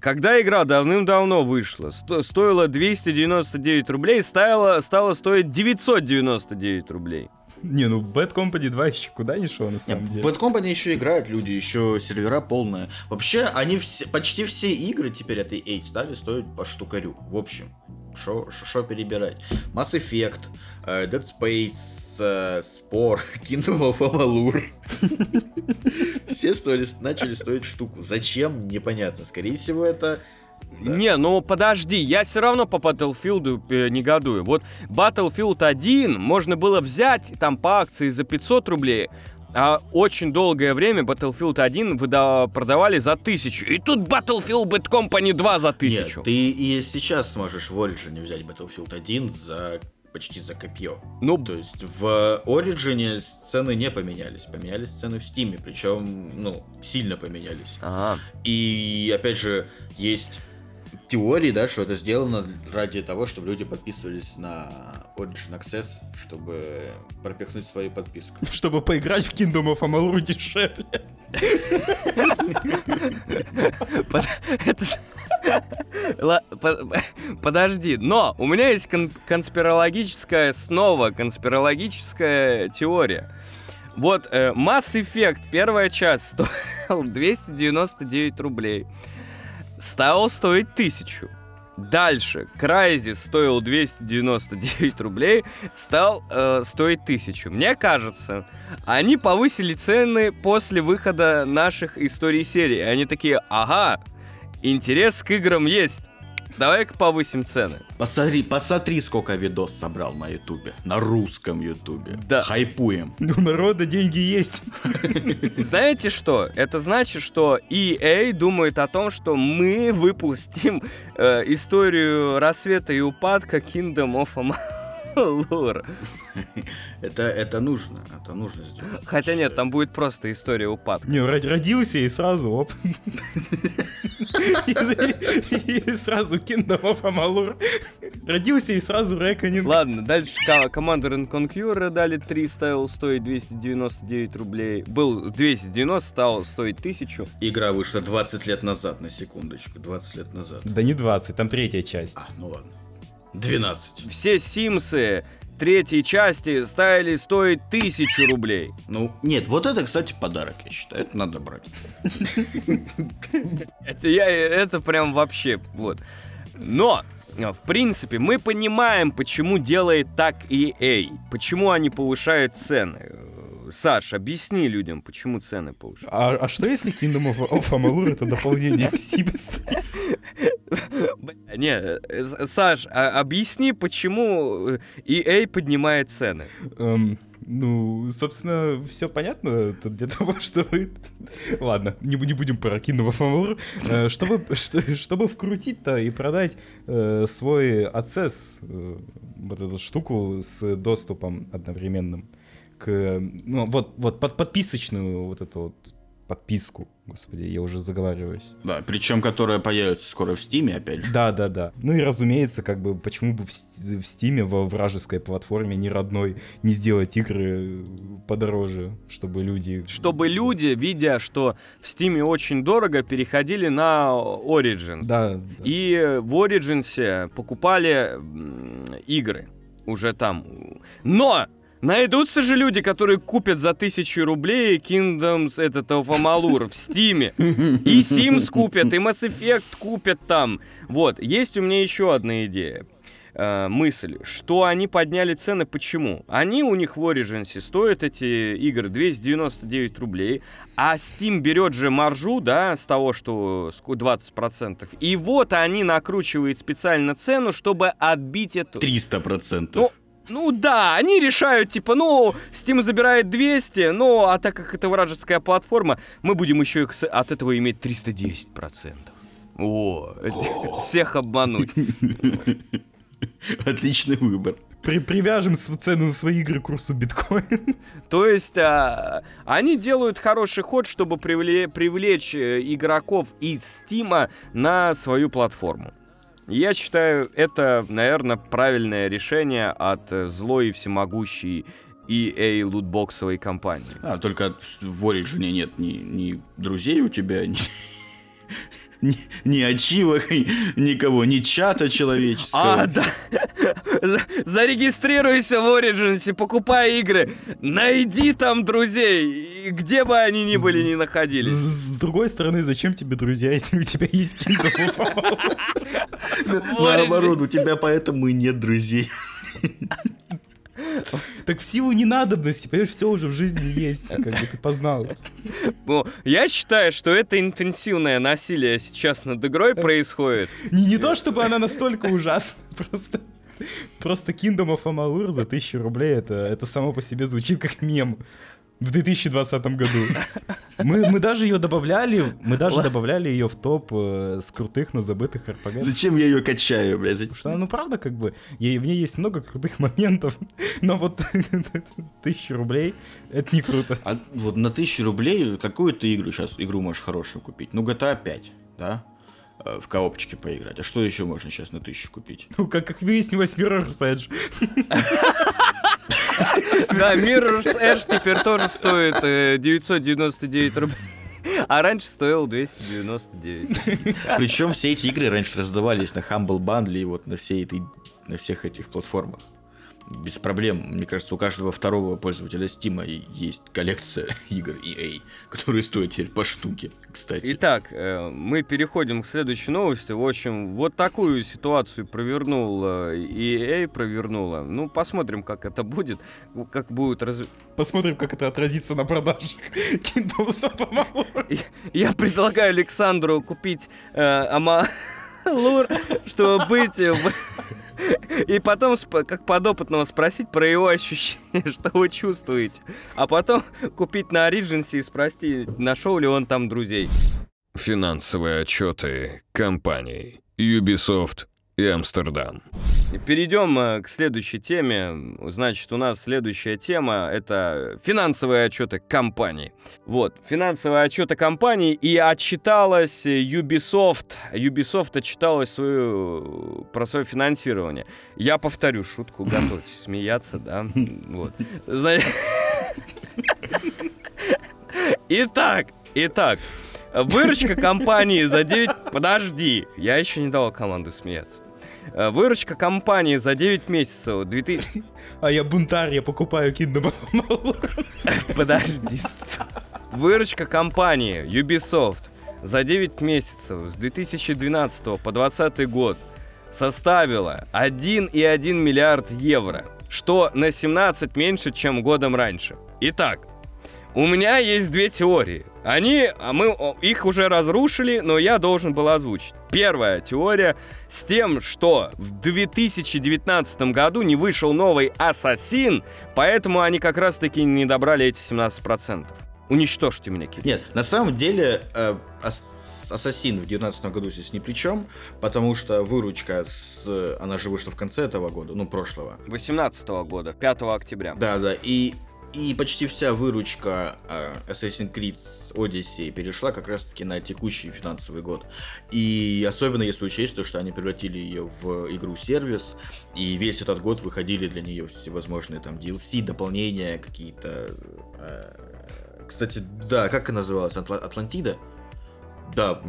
Когда игра давным-давно вышла, сто- стоила 299 рублей, стала, стала стоить 999 рублей. Не, ну Bad Company 2 еще куда не шел, на самом В деле. Bad Company еще играют люди, еще сервера полные. Вообще, они все, почти все игры теперь этой 8 стали стоить по штукарю. В общем, что перебирать? Mass Effect, э, Dead Space, э, Spore, Kingdom of Amalur. Все стоили, начали стоить штуку. Зачем? Непонятно. Скорее всего, это... Да. Не, ну подожди, я все равно по Battlefield э, негодую. Вот Battlefield 1 можно было взять там по акции за 500 рублей, а очень долгое время Battlefield 1 выда- продавали за 1000. И тут Battlefield Bad Company 2 за 1000. Нет, ты и сейчас сможешь в Origin взять Battlefield 1 за почти за копье. Ну, То есть в Origin цены не поменялись, поменялись цены в Steam, причем, ну, сильно поменялись. ага. И опять же, есть теории, да, что это сделано ради того, чтобы люди подписывались на Origin Access, чтобы пропихнуть свою подписку. Чтобы поиграть в Kingdom of Amalur дешевле. Подожди, но у меня есть кон- конспирологическая, снова конспирологическая теория. Вот э, Mass Effect, первая часть, стоил 299 рублей. Стал стоить 1000. Дальше, Crysis стоил 299 рублей, стал э, стоить 1000. Мне кажется, они повысили цены после выхода наших историй серии. Они такие, ага, интерес к играм есть. Давай-ка повысим цены. Посмотри, посмотри, сколько видос собрал на ютубе, на русском ютубе. Да. Хайпуем. У народа деньги есть. Знаете что? Это значит, что EA думает о том, что мы выпустим э, историю рассвета и упадка Kingdom of Amalur. Это, это нужно, это нужно сделать. Хотя нет, там будет просто история упадка. Не, род- родился и сразу, оп. И сразу of Amalur. Родился и сразу Reckoning. Ладно, дальше Commander and Conqueror дали 3, стал стоить 299 рублей. Был 290, стал стоить 1000. Игра вышла 20 лет назад, на секундочку, 20 лет назад. Да не 20, там третья часть. А, ну ладно. 12. Все Симсы третьей части стали стоить 1000 рублей. Ну, нет, вот это, кстати, подарок, я считаю. Это надо брать. Это, я, это прям вообще, вот. Но, э, в принципе, мы понимаем, почему делает так EA. Почему они повышают цены. Э, Саш, объясни людям, почему цены повышаются. А, а что если Kingdom of, of Amalur это дополнение к Sims? Не, э, э, Саш, а- объясни, почему э, EA поднимает цены. Эм, ну, собственно, все понятно. Для того, чтобы... Ладно, не, не будем про of Amalur. Э, чтобы, что- чтобы вкрутить-то и продать э, свой Access, э, вот эту штуку с доступом одновременным к... Ну, вот, вот под подписочную вот эту вот подписку. Господи, я уже заговариваюсь. Да, причем которая появится скоро в Стиме, опять же. Да, да, да. Ну и разумеется, как бы, почему бы в, Ст- в Стиме, во вражеской платформе, не родной, не сделать игры подороже, чтобы люди... Чтобы люди, видя, что в Стиме очень дорого, переходили на Origins. Да, да. И в Origins покупали игры уже там. Но найдутся же люди, которые купят за тысячу рублей Kingdoms этот Amalur в Стиме. И Sims купят, и Mass Effect купят там. Вот, есть у меня еще одна идея. э, мысль, что они подняли цены, почему? Они у них в Origins стоят эти игры 299 рублей, а Steam берет же маржу, да, с того, что ску- 20%, и вот они накручивают специально цену, чтобы отбить эту... 300%. Ну, ну да, они решают, типа, ну, Steam забирает 200, ну, а так как это вражеская платформа, мы будем еще их от этого иметь 310%. О, всех обмануть. Отличный выбор. При- привяжем цену на свои игры к курсу биткоин. То есть а, они делают хороший ход, чтобы привле- привлечь э, игроков из Стима на свою платформу. Я считаю, это, наверное, правильное решение от э, злой и всемогущей EA лутбоксовой компании. А, только в Origin нет ни, ни друзей у тебя, ни, ни, ни ачивок, ни- никого, ни чата человеческого. А, да. За- Зарегистрируйся в Origins, покупай игры, найди там друзей, где бы они ни были, ни находились. с другой стороны, зачем тебе друзья, если у тебя есть Kingdom of Amalur? Наоборот, у тебя поэтому и нет друзей. Так в силу ненадобности, понимаешь, все уже в жизни есть, как бы ты познал. Ну, я считаю, что это интенсивное насилие сейчас над игрой происходит. Не, не то, чтобы она настолько ужасна, просто... Просто Kingdom of Amalur за 1000 рублей, это, это само по себе звучит как мем в 2020 году. Мы, мы даже ее добавляли, мы даже Ла- добавляли ее в топ э, с крутых, но забытых RPG. Зачем я ее качаю, блядь? Потому что она, ну правда, как бы, ей- в ней есть много крутых моментов, но вот 1000 рублей, это не круто. А вот на тысячу рублей какую ты игру сейчас, игру можешь хорошую купить? Ну, GTA 5, да? Э, В коопчике поиграть. А что еще можно сейчас на тысячу купить? Ну, как, как выяснилось, Mirror's Edge. Да, Mirror's Edge теперь тоже стоит э, 999 рублей. А раньше стоил 299. Причем все эти игры раньше раздавались на Humble Bundle и вот на всей этой, на всех этих платформах. Без проблем. Мне кажется, у каждого второго пользователя Steam есть коллекция игр EA, которые стоят теперь по штуке, кстати. Итак, э, мы переходим к следующей новости. В общем, вот такую ситуацию провернул э, EA, провернула. Ну, посмотрим, как это будет, как будет раз... Посмотрим, как это отразится на продажах Kingdom of Amalur. Я предлагаю Александру купить э, Амалур, чтобы быть... И потом, как подопытного, спросить про его ощущения, что вы чувствуете. А потом купить на Origins и спросить, нашел ли он там друзей. Финансовые отчеты компаний Ubisoft и Амстердам. Перейдем э, к следующей теме. Значит, у нас следующая тема — это финансовые отчеты компаний. Вот, финансовые отчеты компаний, и отчиталась Ubisoft. Ubisoft отчиталась свою, про свое финансирование. Я повторю шутку, готовьтесь смеяться, да? Вот. Итак, итак, выручка компании за 9... Подожди, я еще не дал команду смеяться. Э, Выручка компании за 9 месяцев 2000... А я бунтарь, я покупаю Kingdom. Подожди. Выручка компании Ubisoft за 9 месяцев с 2012 по 2020 год составила 1,1 миллиард евро, что на 17 меньше, чем годом раньше. Итак, У меня есть две теории. Они, а мы их уже разрушили, но я должен был озвучить. Первая теория с тем, что в 2019 году не вышел новый Ассасин, поэтому они как раз-таки не добрали эти 17%. Уничтожьте меня, Кирилл. Нет, на самом деле э, Ас- Ассасин в 2019 году здесь ни при чем, потому что выручка, с, она же вышла в конце этого года, ну, прошлого. 18 года, 5 октября. Да, да, и, и почти вся выручка э, Assassin's Creed Odyssey перешла как раз-таки на текущий финансовый год. И особенно если учесть то, что они превратили ее в игру-сервис, и весь этот год выходили для нее всевозможные там DLC, дополнения какие-то... э, кстати, да, как она называлась? Атла- Атлантида? Да,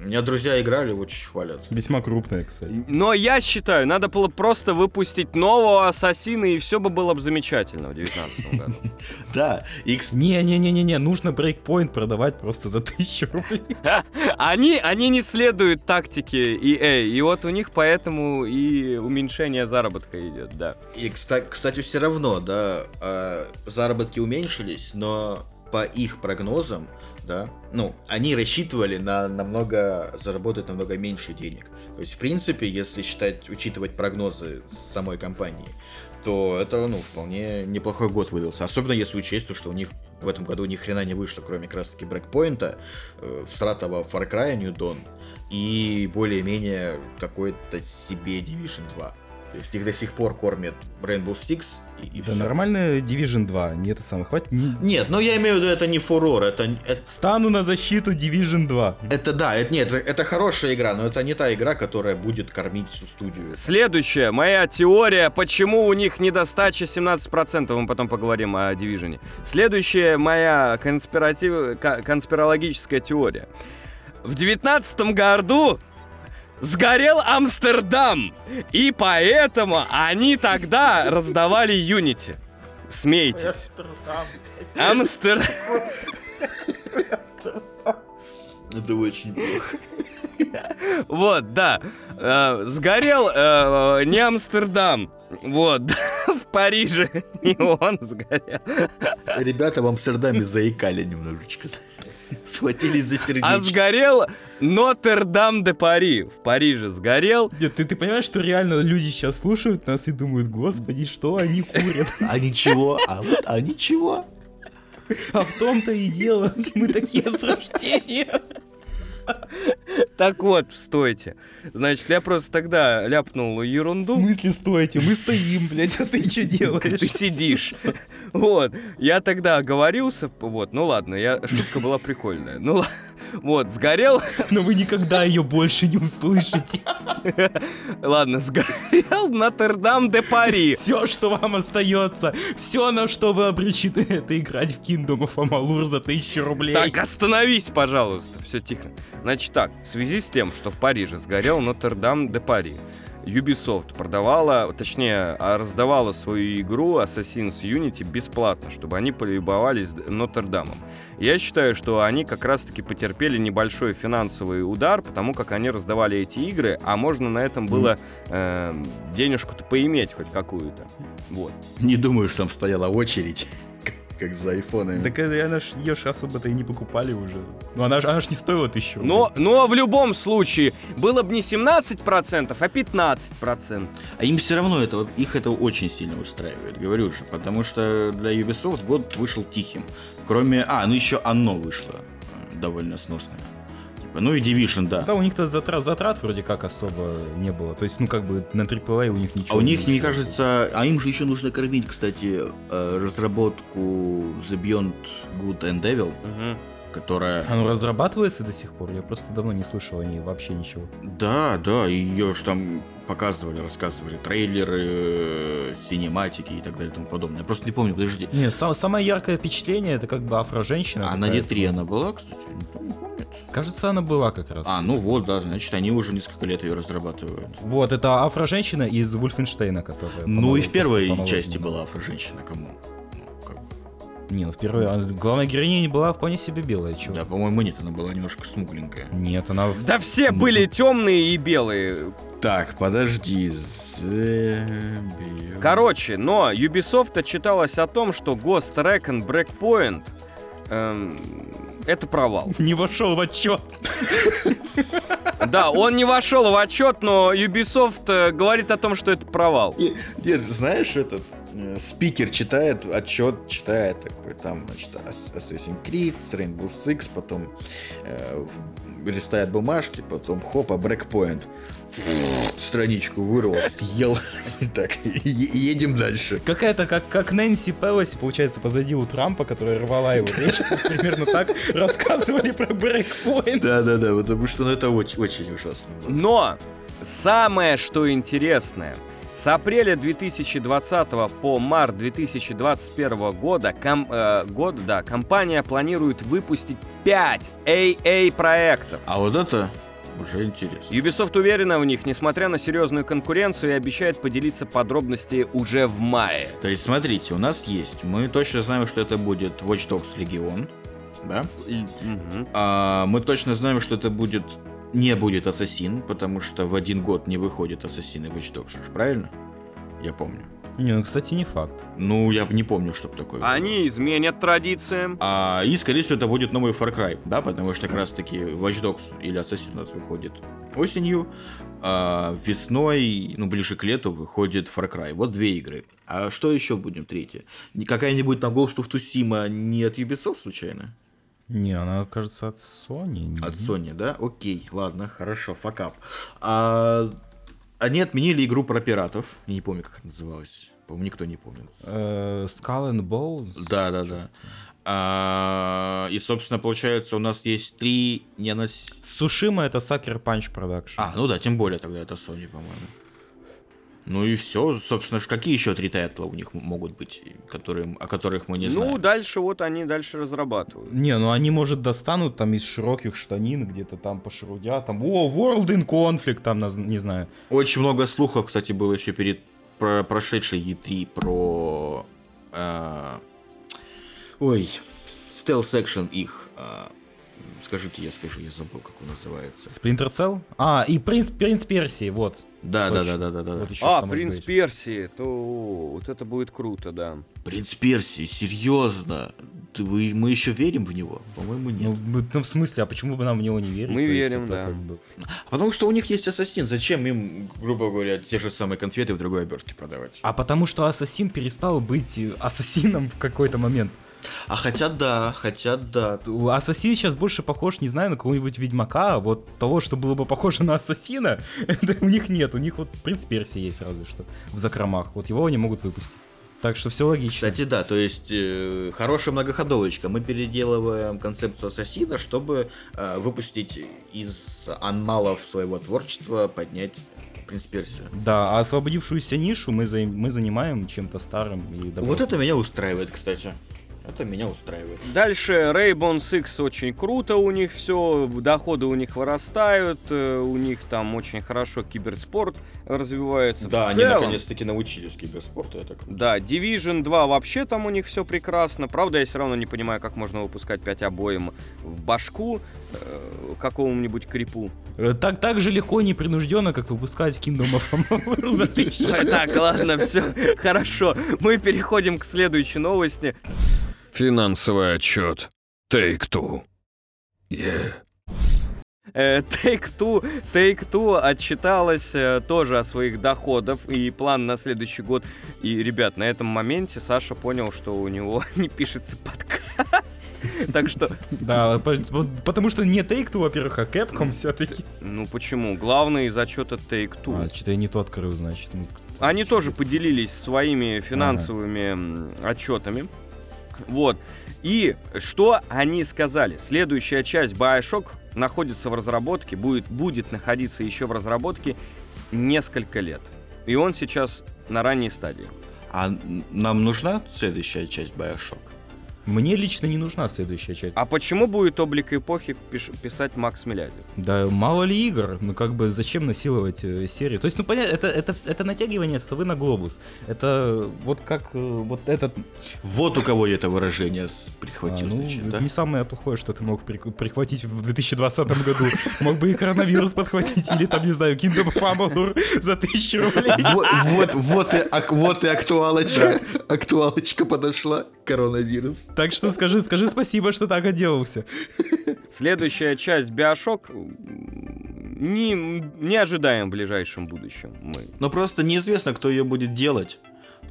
у меня друзья играли, очень хвалят. Весьма крупная, кстати. Но я считаю, надо было просто выпустить нового Ассасина, и все бы было бы замечательно в 19 году. Да, и, кс- Не-не-не-не-не, нужно брейкпоинт продавать просто за тысячу рублей. Они, они не следуют тактике EA, и вот у них поэтому и уменьшение заработка идет, да. И, кста- кстати, все равно, да, э, заработки уменьшились, но по их прогнозам, да, ну, они рассчитывали на намного, заработать намного меньше денег. То есть, в принципе, если считать, учитывать прогнозы самой компании, то это, ну, вполне неплохой год выдался. Особенно если учесть то, что у них в этом году ни хрена не вышло, кроме как раз-таки брейкпоинта, э, всратого Far Cry New Dawn и более-менее какой-то себе Division 2. То есть их до сих пор кормят Rainbow Six и, и Да всё. нормально Division 2, не это самое, хватит. не- Нет, ну я имею в виду, это не фурор, это, это, Встану на защиту Division 2. это да, это нет, это хорошая игра, но это не та игра, которая будет кормить всю студию. Следующая, моя теория, почему у них недостача 17%, мы потом поговорим о Division. Следующая моя конспиратив... ко- конспирологическая теория. В 19 году сгорел Амстердам, и поэтому они тогда раздавали Unity. Смейтесь. Амстер... Это очень плохо. Вот, да. Э, сгорел э, не Амстердам. Вот, в Париже не он сгорел. Ребята в Амстердаме заикали немножечко. Схватились за сердечко. А сгорел Нотр-Дам-де-Пари. В Париже сгорел. Нет, ты, ты понимаешь, что реально люди сейчас слушают нас и думают, господи, что они курят? А ничего, а вот, а ничего. А в том-то и дело, мы такие с рождения. Так вот, стойте. Значит, я просто тогда ляпнул В ерунду. смысле, стойте, мы стоим, блядь, а ты что Ты делаешь? сидишь. Вот. Я тогда оговорился. Вот, ну ладно, я... шутка была прикольная. Ну ладно. Вот, сгорел Но вы никогда ее больше не услышите. Ладно, сгорел Нотр-Дам-де-Пари. Все, что вам остается, все, на что вы обречены, это играть в Kingdom of Amalur за тысячу рублей. Так, остановись, пожалуйста. Все тихо. Значит так, в связи с тем, что в Париже сгорел Нотр-Дам-де-Пари, Ubisoft продавала, точнее, а, раздавала свою игру Assassin's Unity бесплатно, чтобы они полюбовались Нотр-Дамом. Я считаю, что они как раз-таки потерпели небольшой финансовый удар, потому как они раздавали эти игры, а можно на этом было э, денежку-то поиметь хоть какую-то. Вот. Не думаю, что там стояла очередь, как- за айфонами. Так это она ж ее ж особо-то и не покупали уже. Ну она ж, она ж не стоила тысячу. Но, но в любом случае было бы не 17%, а 15%. А им все равно это, их это очень сильно устраивает, говорю же, потому что для Ubisoft год вышел тихим. Кроме... А, ну еще оно вышло э, довольно сносное. Типа, ну и Division, да. Да, у них-то затрат, затрат вроде как особо не было. То есть, ну как бы на AAA у них ничего А у не них, мне кажется, а им же еще нужно кормить, кстати, э, разработку The Beyond Good and Evil, Мгм. которая... Оно разрабатывается до сих пор? Я просто давно не слышал о ней вообще ничего. Да, да, ее же там показывали, рассказывали трейлеры, синематики и так далее и тому подобное. Я просто не помню, подожди. Не, сам- самое яркое впечатление это как бы афро-женщина. А на какая-то. D3 она была, кстати? Кажется, она была как раз. А, ну вот, да, значит, они уже несколько лет ее разрабатывают. Вот, это афро-женщина из Вульфенштейна, которая... Ну и в первой части была афро-женщина, кому? Ну, как бы. Не, ну впервые. а Главная героиня не была вполне себе белая, чего? Да, по-моему, нет, она была немножко смугленькая. Нет, она... в- Да все Ну, были темные и белые. Так, подожди. Короче, но Ubisoft отчиталась о том, что Ghost Recon Breakpoint эм, это провал. Не вошел в отчет. Да, он не вошел в отчет, но Ubisoft э, говорит о том, что это провал. Не- не, знаешь, этот э, спикер читает отчет, читает такой, там, значит, Assassin's Creed, Rainbow Six, потом э, листает бумажки, потом хопа, брекпоинт. Страничку вырвал, съел. Так, едем дальше. Какая-то как, как Нэнси Пелоси, получается, позади у Трампа, которая рвала его речь. Примерно так рассказывали про брейкпоинт. Да-да-да, потому что ну, это очень, очень ужасно. было. Но самое, что интересное, с апреля 2020 по март 2021 года, ком- э, года да, компания планирует выпустить 5 AA проектов. А вот это уже интересно. Ubisoft уверена в них, несмотря на серьезную конкуренцию, и обещает поделиться подробности уже в мае. То есть, смотрите, у нас есть, мы точно знаем, что это будет Watch Dogs Legion, да? Мгм. А, мы точно знаем, что это будет не будет Ассасин, потому что в один год не выходит Ассасин и Watch Dogs, правильно? Я помню. Не, ну, кстати, не факт. Ну, я не помню, чтобы такое было. Они изменят традициям. А, и, скорее всего, это будет новый Far Cry, да, потому что как раз-таки Watch Dogs или Assassin у нас выходит осенью, а весной, ну, ближе к лету выходит Far Cry. Вот две игры. А что еще будем третье? Не- Какая-нибудь там Ghost of Tsushima не от Ubisoft случайно? Не, она, кажется, от Sony. От. Sony, да? Окей, ладно, хорошо, факап. А, они отменили игру про пиратов. Я не помню, как это называлось. По-моему, никто не помнит. Э, Skull and Bones? Да, да, да. А, и, собственно, получается, у нас есть три не нос- Сушима это Sucker Punch Production. А, ну да, тем более тогда это Sony, по-моему. Ну и все, собственно, ж какие еще три тайтла у них могут быть, которые, о которых мы не ну, знаем? дальше вот они дальше разрабатывают. Не, ну они, может, достанут там из широких штанин, где-то там пошерудят, там, о, World in Conflict, там, не знаю. Очень много слухов, кстати, было еще перед про- прошедшей E3 про... а, ой, стелс экшен их. а, скажите, я скажу, я забыл, как он называется. Splinter Cell? А, и Принц, Принц Персии, вот. Да, да, да, да, да, да. Вот А, Принц быть. Персии, то вот это будет круто, да. Принц Персии, серьезно? Ты- вы- мы еще верим в него? По-моему, нет. Ну, мы- ну, в смысле, а почему бы нам в него не верить? Мы То есть верим, это да. как бы- Потому что у них есть ассасин. Зачем им, грубо говоря, те же самые конфеты в другой обертке продавать? А потому что Ассасин перестал быть ассасином в какой-то момент. А хотя да, хотя да. Ассасин сейчас больше похож, не знаю, на кого-нибудь Ведьмака, а вот того, что было бы похоже на Ассасина, у них нет. У них вот Принц Персии есть разве что в закромах. Вот его они могут выпустить. Так что все логично. Кстати, да, то есть э, хорошая многоходовочка. Мы переделываем концепцию ассасина, чтобы э, выпустить из анмалов своего творчества, поднять Принц Персию. Да, а освободившуюся нишу мы, за- мы занимаем чем-то старым и добротным. Вот это меня устраивает, кстати. Это меня устраивает. Дальше Rainbow Six очень круто у них все, доходы у них вырастают, э, у них там очень хорошо киберспорт развивается. Да, в они целом, наконец-таки научились киберспорту, это круто. Да, Division 2 вообще там у них все прекрасно. Правда, я все равно не понимаю, как можно выпускать 5 обоим в башку э, какому-нибудь крипу. Э, Так, так же легко и непринужденно, как выпускать Kingdom of Так, ладно, все, хорошо. Мы переходим к следующей новости. Финансовый отчет. Take-Two. Yeah. Э, Take-Two, Take-Two отчиталась э, тоже о своих доходах и план на следующий год. И, ребят, на этом моменте Саша понял, что у него не пишется подкаст. Так что, Да, потому что не Take-Two, во-первых, а Capcom все-таки. ну почему? Главный из отчета Take-Two. А, что-то я не то открыл, значит. Они тоже поделились своими финансовыми отчетами. Вот. И что они сказали? Следующая часть Bioshock находится в разработке, будет, будет находиться еще в разработке несколько лет. И он сейчас на ранней стадии. А нам нужна следующая часть Bioshock? Мне лично не нужна следующая часть. А почему будет облик эпохи пиш- писать Макс Милядев? Да мало ли игр, ну как бы зачем насиловать э, серию? То есть, ну понятно, это, это, это натягивание совы на глобус. Это вот как э, вот этот... Вот у кого я это выражение с- а, прихватил, ну, значит, это да? не самое плохое, что ты мог прик- прихватить в 2020 году. Мог бы и коронавирус подхватить, или там, не знаю, Kingdom Amalur за тысячу рублей. Вот, вот, вот, и, ак- вот и актуалочка. Актуалочка подошла. Коронавирус. Так что скажи, скажи спасибо, что так отделался. Следующая часть Биошок не, не ожидаем в ближайшем будущем. Мы. Но просто неизвестно, кто ее будет делать.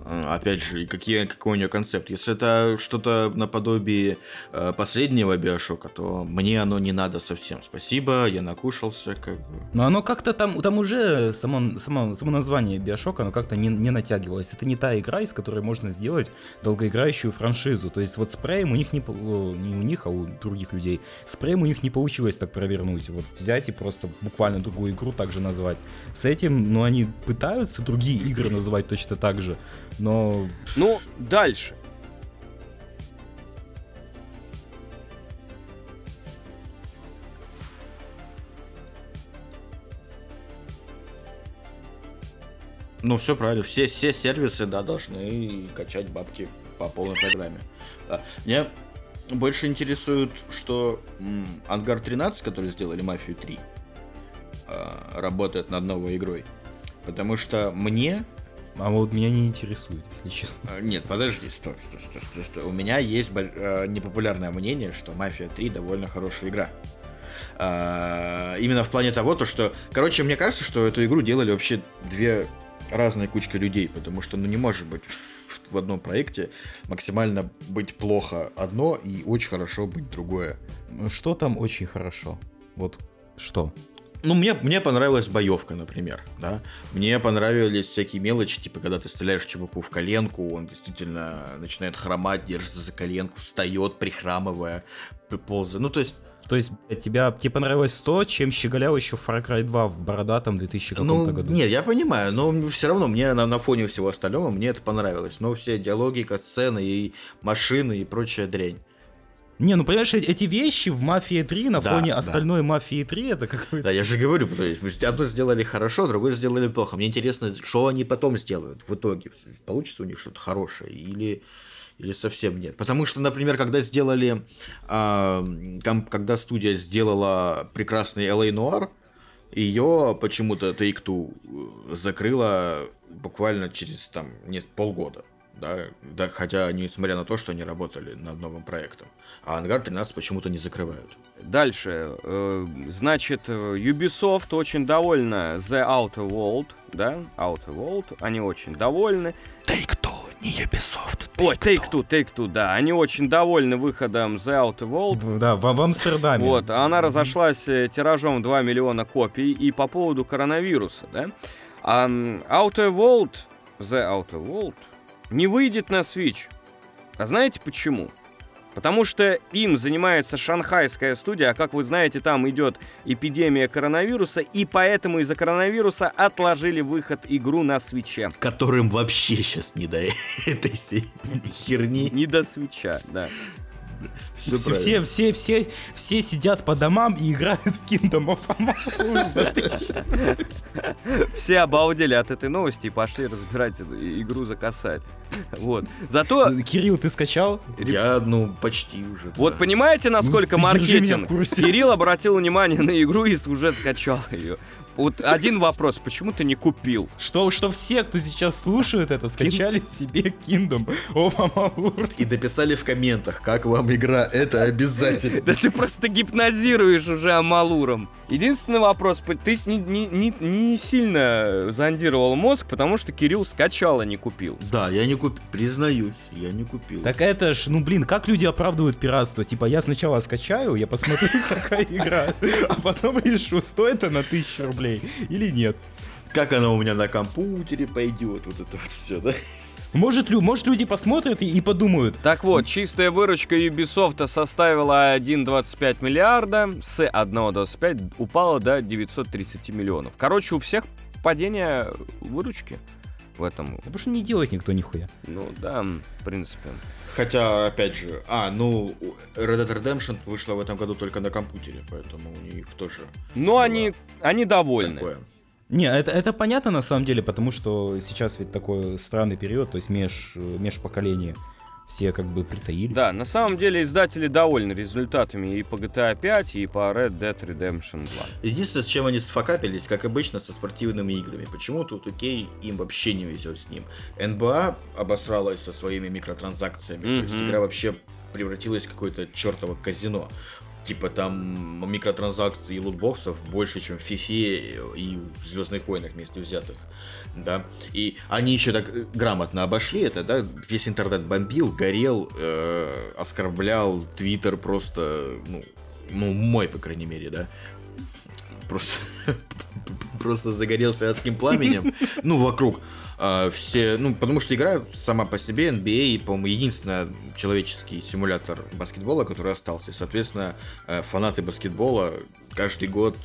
А, Опять же, какие, какой у нее концепт. Если это что-то наподобие э, последнего Биошока, то мне оно не надо совсем. Спасибо, я накушался, как бы. Но оно как-то там, там уже само, само, само название Биошок, оно как-то не, не натягивалось. Это не та игра, из которой можно сделать долгоиграющую франшизу. То есть вот с Prey у них не, не у них, а у других людей. С Prey у них не получилось так провернуть. Вот взять и просто буквально другую игру также назвать. С этим, ну они пытаются другие игры называть точно так же, но Ну, дальше. Ну, все правильно. Все, все сервисы, да, должны качать бабки по полной программе. Да. Меня больше интересует, что Ангар 13, который сделали Мафию 3, а, работает над новой игрой. Потому что мне... а вот меня не интересует, если честно. а, Нет, подожди, стой, стой, стой, стой, стой. У меня есть а, непопулярное мнение, что Мафия 3 довольно хорошая игра. А, именно в плане того, то, что... Короче, мне кажется, что эту игру делали вообще две разные кучки людей, потому что, ну, не может быть в- в одном проекте максимально быть плохо одно и очень хорошо быть другое. Что там очень хорошо? Вот что? Ну, мне, мне понравилась боевка, например, да. Мне понравились всякие мелочи, типа, когда ты стреляешь чуваку в коленку, он действительно начинает хромать, держится за коленку, встает, прихрамывая, ползая. Ну, то есть, То есть тебя, тебе понравилось то, чем щеголял еще Far Cry 2 в бородатом 2000 каком-то ну, году? нет, я понимаю, но все равно мне на, на фоне всего остального мне это понравилось. Но все диалоги, сцены и машины и прочая дрянь. Не, ну понимаешь, э- эти вещи в Мафии 3 на Да, фоне да. остальной Мафии 3 это какой-то... Да, я же говорю, одно сделали хорошо, другое сделали плохо. Мне интересно, что они потом сделают в итоге. Получится у них что-то хорошее или, или совсем нет. Потому что, например, когда сделали, ком- когда студия сделала прекрасный LA Noir, ее почему-то Take-Two э, закрыла буквально через там не, полгода. Да, да, хотя несмотря на то, что они работали над новым проектом. А Ангар 13 почему-то не закрывают. Дальше. э, Значит, э, Ubisoft очень довольна The Outer World, да? Outer World. Они очень довольны. Take-Two, не Ubisoft. Ой, Take-Two, Take-Two, да. Они очень довольны выходом The Outer World. Да, в, в Амстердаме. Вот, а она разошлась э, тиражом 2 миллиона копий и по поводу коронавируса, да? М, Outer World, The Outer World, не выйдет на Switch. А знаете почему? Потому что им занимается шанхайская студия, а как вы знаете, там идет эпидемия коронавируса, и поэтому из-за коронавируса отложили выход игру на свече. которым вообще сейчас не до этой херни. Не до свеча, да. Всё все, все, все, все, все сидят по домам и играют в Kingdom of. Все обалдели от этой новости и пошли разбирать игру за косарь. Вот. Зато Кирилл, ты скачал? Я, ну, почти уже. Вот да. понимаете, насколько Ну, маркетинг? Кирилл обратил внимание на игру и уже скачал ее. Вот один вопрос, почему ты не купил? Что, что все, кто сейчас слушают это, скачали себе Kingdom of Amalur. И написали в комментах, как вам игра, это обязательно. Да ты просто гипнозируешь уже Амалуром. Единственный вопрос, ты не, не сильно зондировал мозг, потому что Кирилл скачал, а не купил. Да, я не купил, признаюсь, я не купил. Так это ж, ну блин, как люди оправдывают пиратство? Типа, я сначала скачаю, я посмотрю, какая игра, а потом решу, стоит она тысячу рублей или нет. Как она у меня на компьютере пойдет, вот это вот все, да? Может, лю- может люди посмотрят и, и подумают, Так вот, чистая выручка Ubisoft составила 1,25 миллиарда, с 1,25 упала до 930 миллионов. Короче, у всех падение выручки. в этом. Да Потому что не делает никто нихуя. Ну да, в принципе. Хотя, опять же, а, ну, Red Dead Redemption вышла в этом году только на компьютере, поэтому у них тоже Но они, они довольны. такое. Не, это, это понятно на самом деле, потому что сейчас ведь такой странный период, то есть меж, межпоколение. Все как бы притаились. Да, на самом деле издатели довольны результатами и по GTA 5, и по Red Dead Redemption 2. Единственное, с чем они сфакапились, как обычно, со спортивными играми. Почему тут окей, им вообще не везет с ним. НБА обосралась со своими микротранзакциями. То есть игра вообще превратилась в какое-то чертово казино. Типа там микротранзакций и лутбоксов больше, чем в Фифе и в Звездных войнах вместе взятых. Да. И они еще так э, грамотно обошли это, да. Весь интернет бомбил, горел, э, оскорблял, Твиттер просто, ну, ну, мой, по крайней мере, да. Просто, просто загорелся адским пламенем. Ну, вокруг. А, все, ну, потому что игра сама по себе NBA, по-моему, единственный человеческий симулятор баскетбола, который остался. Соответственно, э, фанаты баскетбола каждый год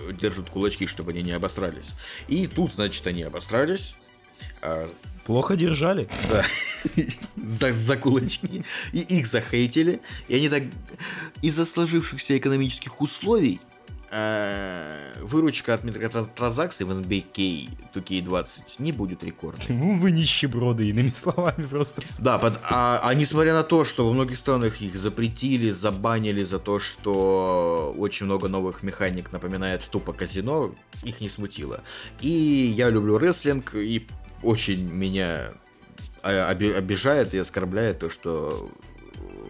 э, держат кулачки, чтобы они не обосрались. И тут, значит, они обосрались. а, Плохо держали. да, за, за кулачки, и их захейтили, и они так из-за сложившихся экономических условий выручка от микротранзакций в NBA 2K20 не будет рекордной. Ну вы нищеброды, иными словами просто. Да, под- а, а несмотря на то, что во многих странах их запретили, забанили за то, что очень много новых механик напоминает тупо казино, их не смутило. И я люблю рестлинг, и очень меня а, оби- обижает и оскорбляет то, что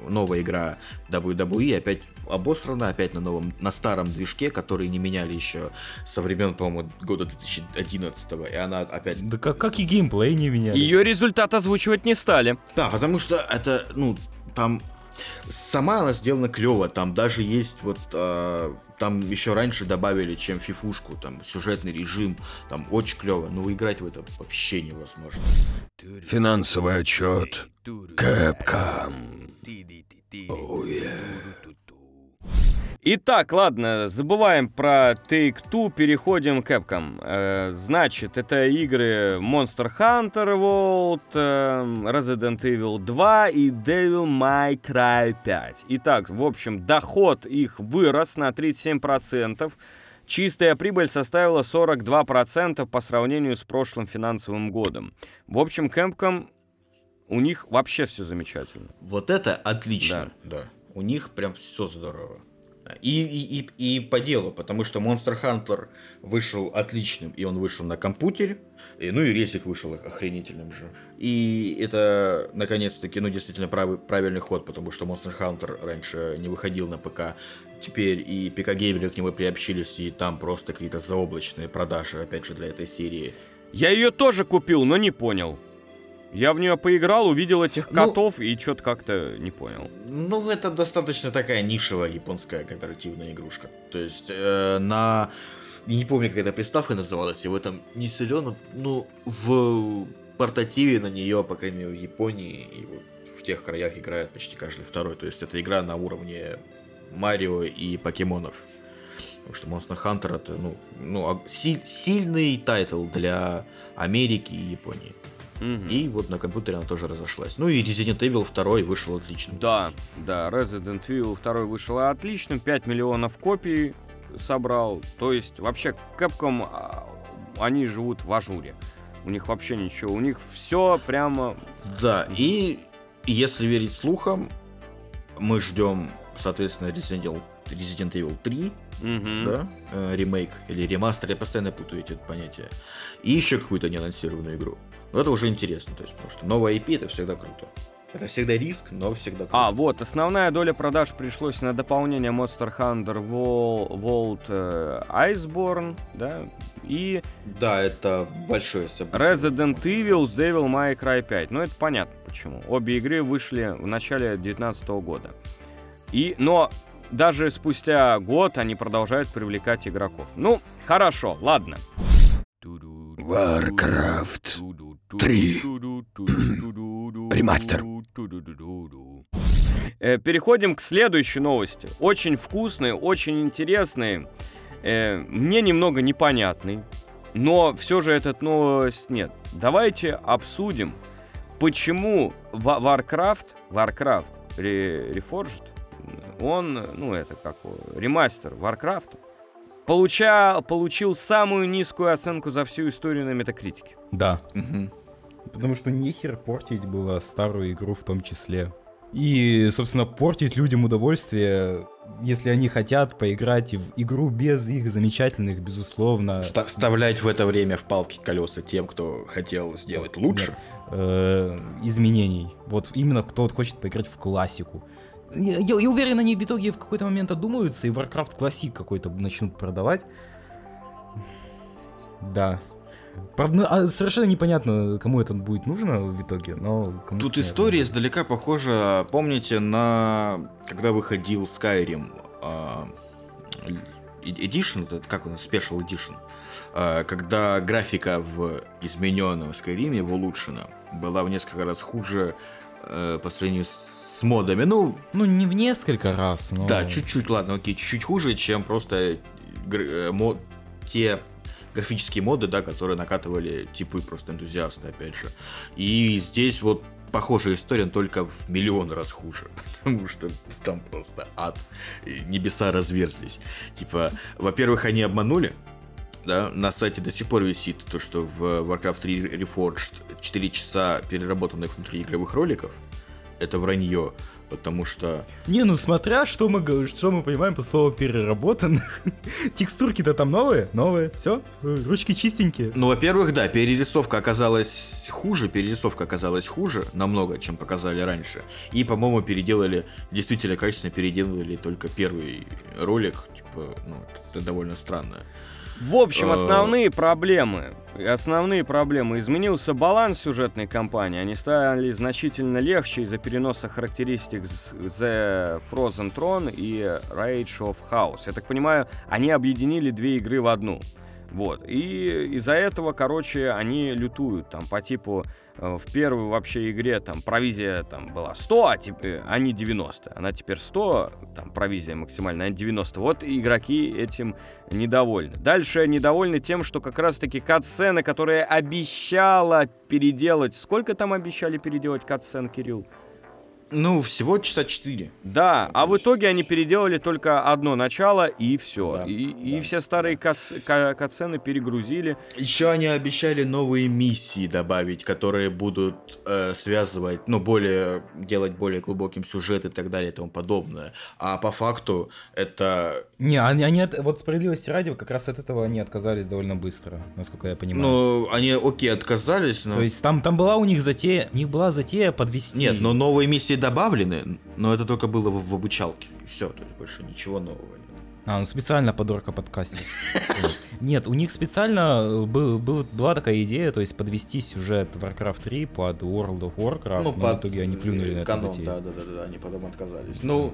новая игра WWE опять обосрана, опять на новом, на старом движке, который не меняли еще со времен, по-моему, года 2011 и она опять Да как, как и геймплей не меняли. Ее результат озвучивать не стали. Да, потому что это, ну, там сама она сделана клево, там даже есть вот, э, там еще раньше добавили, чем фифушку, там сюжетный режим, там очень клево, но играть в это вообще невозможно. Финансовый отчет. Capcom. Итак, ладно, забываем про Take-Two, переходим к Capcom. Э, значит, это игры Monster Hunter World, э, Resident Evil 2 и Devil May Cry 5. Итак, в общем, доход их вырос на 37%. Чистая прибыль составила 42% по сравнению с прошлым финансовым годом. В общем, Capcom, у них вообще все замечательно. Вот это отлично, да. У них прям все здорово. И, и, и, и по делу, потому что Monster Hunter вышел отличным, и он вышел на компьютере, и, ну и рейсик вышел охренительным же. И это, наконец-таки, ну действительно правый, правильный ход, потому что Monster Hunter раньше не выходил на ПК, теперь и ПК геймеры к нему приобщились, и там просто какие-то заоблачные продажи, опять же, для этой серии. Я ее тоже купил, но не понял. Я в нее поиграл, увидел этих Ну- котов и что-то как-то не понял. Ну, это достаточно такая нишевая японская кооперативная игрушка. То есть э, на... я Не помню, как эта приставка называлась, я в этом не силен, ну, в портативе на нее, по крайней мере, в Японии и вот в тех краях играет почти каждый второй. То есть это игра на уровне Марио и покемонов. Потому что Monster Hunter это, ну, ну а- си- сильный title для Америки и Японии. Мгм. И вот на компьютере она тоже разошлась. Ну и Resident Evil 2 вышел отлично. Да, да, Resident Evil 2 вышел отлично, 5 миллионов копий собрал. То есть вообще Capcom, а, они живут в ажуре. У них вообще ничего, у них все прямо... Да, и если верить слухам, мы ждем, соответственно, Resident Evil, Resident Evil 3, Мгм. да, э, ремейк или ремастер, я постоянно путаю эти понятия, и еще какую-то неанонсированную игру. Но это уже интересно, то есть, потому что новая IP это всегда круто. Это всегда риск, но всегда круто. А, вот, основная доля продаж пришлось на дополнение Monster Hunter Vol- Vault э, Iceborne, да, и Да, это большое событие. Resident Evil с Devil May Cry 5. Ну, это понятно почему. Обе игры вышли в начале 2019 года. И, но даже спустя год они продолжают привлекать игроков. Ну, хорошо, ладно. Warcraft 3. Ремастер. Э, Переходим к следующей новости. Очень вкусный, очень интересный, э, мне немного непонятный. Но все же этот новость нет. Давайте обсудим, почему Warcraft, Warcraft Re- Reforged, он, ну это как ремастер Warcraft, получа, получил самую низкую оценку за всю историю на метакритике. Да. Мгм. Потому что нехер портить было старую игру в том числе. И, собственно, портить людям удовольствие, если они хотят поиграть в игру без их замечательных, безусловно, Вста- Вставлять в это время в палки колеса тем, кто хотел сделать лучше. э, изменений. Вот именно кто хочет поиграть в классику. Я, я- уверен, они в итоге в какой-то момент одумаются и Warcraft классик какой-то начнут продавать. Да. Правда, а совершенно непонятно, кому это будет нужно в итоге, но... кому-то, Тут история издалека похожа, помните, на когда выходил Skyrim э- Edition, как он, Special Edition, а, когда графика в измененном Skyrim, в улучшена, была в несколько раз хуже э, по сравнению с модами. Ну, Ну, не в несколько раз, но... да, чуть-чуть, ладно, окей, чуть-чуть хуже, чем просто э, мо- те графические моды, да, которые накатывали типы просто энтузиасты, опять же. И здесь вот похожая история, но только в миллион раз хуже, потому что там просто ад, и небеса разверзлись. Типа, во-первых, они обманули, да, на сайте до сих пор висит то, что в Warcraft 3 Reforged 4 часа переработанных внутриигровых роликов, это вранье, потому что Не, ну смотря, что мы, что мы понимаем по слову переработанных. Текстурки-то там новые, новые, все, ручки чистенькие. Ну, во-первых, да, перерисовка оказалась хуже, перерисовка оказалась хуже намного, чем показали раньше. И, по-моему, переделали, действительно качественно переделали только первый ролик, типа, ну, это довольно странно. В общем, Э. основные проблемы. Основные проблемы. Изменился баланс сюжетной кампании. Они стали значительно легче из-за переноса характеристик The Frozen Throne и Rage of House. Я так понимаю, они объединили две игры в одну. Вот. И из-за этого, короче, они лютуют там по типу э, в первой вообще игре там провизия там была 100, а, теперь, а не 90. Она теперь 100, там провизия максимальная, а не 90. Вот игроки этим недовольны. Дальше недовольны тем, что как раз-таки кат-сцены, которые обещала переделать... Сколько там обещали переделать кат-сцен, Кирилл? Ну, всего часа 4. Да, а в итоге они переделали только одно начало, и все. Да, и, и да. все старые кас- ка- кат-сцены перегрузили. Еще они обещали новые миссии добавить, которые будут э, связывать, ну, более, делать более глубоким сюжет и так далее и тому подобное. А по факту это Не, они, они от- вот справедливости ради, как раз от этого они отказались довольно быстро, насколько я понимаю. Ну, они, окей, отказались, но... То есть там, там была у них затея, у них была затея подвести. Нет, но новые миссии добавлены, но это только было в, в обучалке. Все, то есть больше ничего нового нет. А, ну специально подорка подкастер. Вот. Нет, у них специально э, был, был- была такая идея, то есть подвести сюжет Warcraft 3 под World of Warcraft, но под в итоге они плюнули на эту канон, затею. да, да, да, да, они потом отказались. Ну,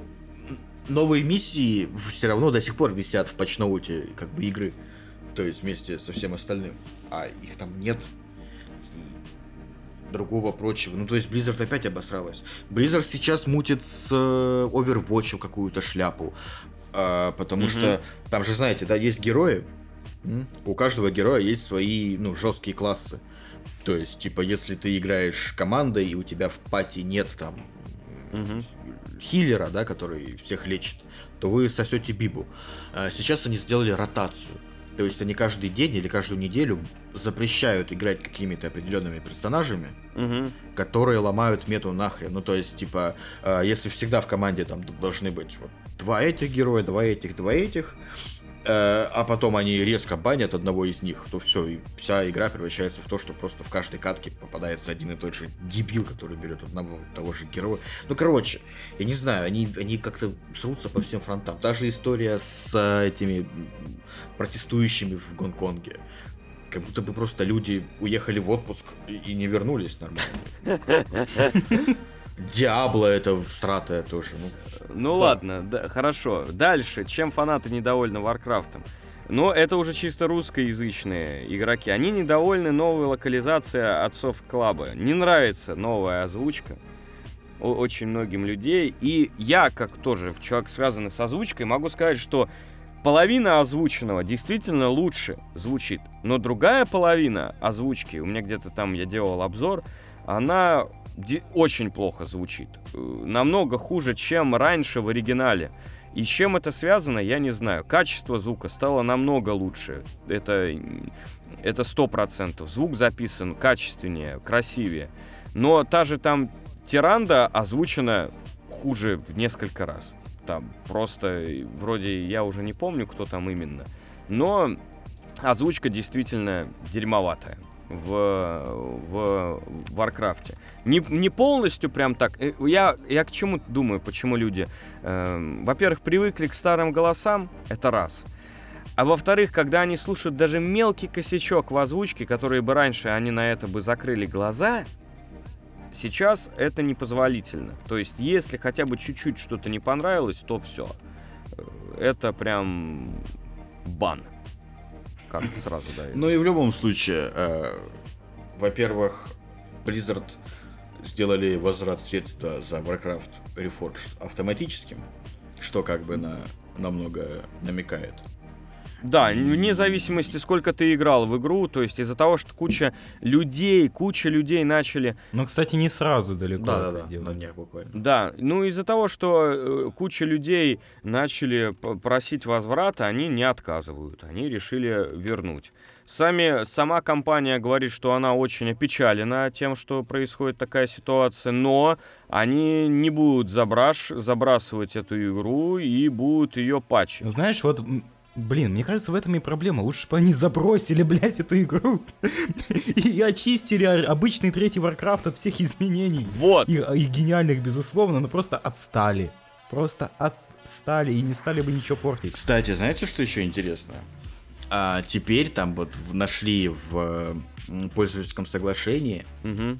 новые миссии все равно до сих пор висят в патчноуте как бы игры. То есть вместе со всем остальным. А их там нет. Другого прочего. Ну, то есть Blizzard опять обосралась. Blizzard сейчас мутит с э, Overwatch какую-то шляпу. А, потому Мгм. что там же, знаете, да, есть герои. У каждого героя есть свои, ну, жесткие классы. То есть, типа, если ты играешь командой, и у тебя в пати нет там Мгм. хиллера, да, который всех лечит, то вы сосете бибу. А Сейчас они сделали ротацию. То есть они каждый день или каждую неделю запрещают играть какими-то определенными персонажами, Мгм. которые ломают мету нахрен. Ну, то есть, типа, э, если всегда в команде там должны быть вот два этих героя, два этих, два этих, а потом они резко банят одного из них, то все, и вся игра превращается в то, что просто в каждой катке попадается один и тот же дебил, который берет одного того же героя. Ну, короче, я не знаю, они, они как-то срутся по всем фронтам. Та же история с э, этими протестующими в Гонконге. Как будто бы просто люди уехали в отпуск и не вернулись нормально. Diablo это всратое тоже. Ну, Ну Да. ладно, да, хорошо. Дальше, чем фанаты недовольны Warcraft ом? Но это уже чисто русскоязычные игроки. Они недовольны новой локализацией от SoftClub а. Не нравится новая озвучка очень многим людей. И я, как тоже человек, связанный с озвучкой, могу сказать, что половина озвученного действительно лучше звучит, но другая половина озвучки, у меня где-то там я делал обзор, она очень плохо звучит. Э, Намного хуже, чем раньше в оригинале. И с чем это связано, я не знаю. Качество звука стало намного лучше. Это, это 100%. Звук записан качественнее, красивее. Но та же там Тиранда озвучена хуже в несколько раз. Там просто, э, вроде, я уже не помню, кто там именно. Но озвучка действительно дерьмоватая в, в Warcraft е. Не, не полностью прям так. Э, Я, я к чему думаю, почему люди, эм, во-первых, привыкли к старым голосам, это раз. А во-вторых, когда они слушают даже мелкий косячок в озвучке, которые бы раньше они на это бы закрыли глаза, сейчас это непозволительно. То есть, если хотя бы чуть-чуть что-то не понравилось, то все. Это прям бан. Как сразу дает. Ну и в любом случае, э, во-первых, Blizzard сделали возврат средства за Warcraft Reforged автоматическим, что как бы на намного намекает. Да, вне зависимости, сколько ты играл в игру, то есть из-за того, что куча людей, куча людей начали... Ну, кстати, не сразу далеко это Да-да-да, на сделали. днях буквально. Да, ну из-за того, что э, куча людей начали просить возврата, они не отказывают, они решили вернуть. Сами, сама компания говорит, что она очень опечалена тем, что происходит такая ситуация, но они не будут забраш, забрасывать эту игру и будут ее патчить. Знаешь, вот, блин, мне кажется, в этом и проблема. Лучше бы они забросили, блядь, эту игру и очистили обычный третий Warcraft от всех изменений. Вот, И, и гениальных, безусловно, но просто отстали. Просто отстали и не стали бы ничего портить. Кстати, знаете, что еще интересно? А теперь там вот в- нашли в пользовательском соглашении, Мгм.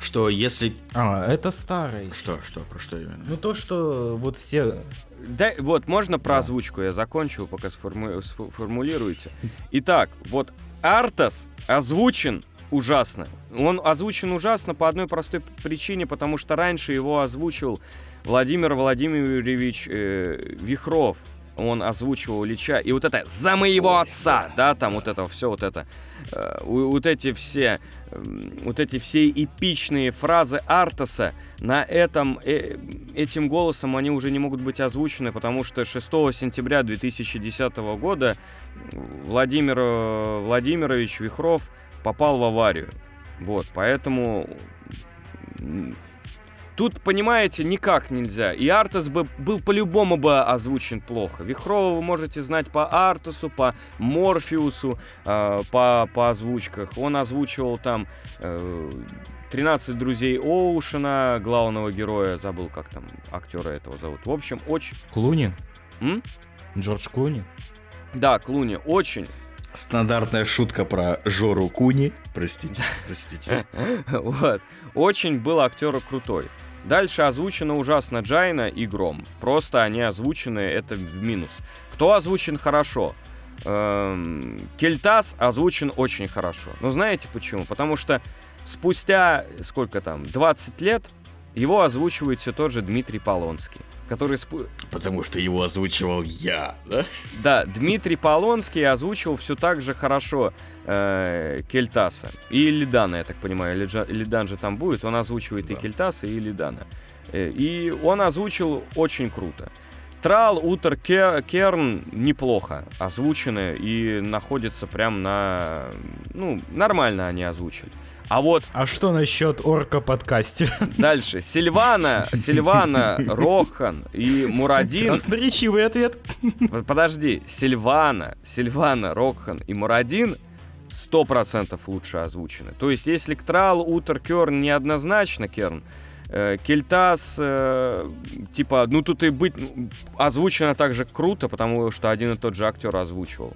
что если... А, это старое. Что, что, про что именно? Ну то, что вот все... Да, вот, можно про Да. озвучку я закончу, пока сформу- сформулируете. Итак, вот Артас озвучен ужасно. Он озвучен ужасно по одной простой причине, потому что раньше его озвучил Владимир Владимирович э, Вихров. Он озвучивал Лича. И вот это «За моего отца!» Да, там вот это все, вот это. э, вот эти все вот эти все эпичные фразы Артаса на этом, э, этим голосом они уже не могут быть озвучены, потому что 6 сентября 2010 года Владимир э, Владимирович Вихров попал в аварию. Вот, поэтому тут, понимаете, никак нельзя. И Артас бы был по-любому бы озвучен плохо. Вихрова вы можете знать по Артасу, по Морфеусу, э, по, по озвучках. Он озвучивал там э, 13 друзей Оушена, главного героя, забыл, как там актера этого зовут. В общем, очень... Клуни? М? Джордж Клуни? Да, Клуни, очень Стандартная шутка про Жору Куни. Простите, простите. Вот. Очень был актер крутой. Дальше озвучено ужасно Джайна и Гром. Просто они озвучены, это в минус. Кто озвучен хорошо? Эм, Кельтас озвучен очень хорошо. Но знаете почему? Потому что спустя, сколько там, 20 лет, его озвучивает все тот же Дмитрий Полонский. Который спу- Потому что его озвучивал я, да? Да, Дмитрий Полонский озвучил все так же хорошо э, Кельтаса. И Лидана, я так понимаю. Лиджа- Лидан же там будет, он озвучивает и Да. Кельтаса, и Лидана. Э, и он озвучил очень круто. Трал, Утер, Ке- Керн неплохо озвучены и находятся прям на... Ну, нормально они озвучили. А вот А что насчет орка-подкастера? дальше. Сильвана, Сильвана, Рохан и Мурадин Красноречивый ответ. Под- Подожди, Сильвана, Сильвана, Рокхан и Мурадин 100% лучше озвучены. То есть, если Ктрал, Утер, Керн неоднозначно Керн, э, Кельтас, э, типа, ну тут и быть ну, озвучено также круто, потому что один и тот же актер озвучивал.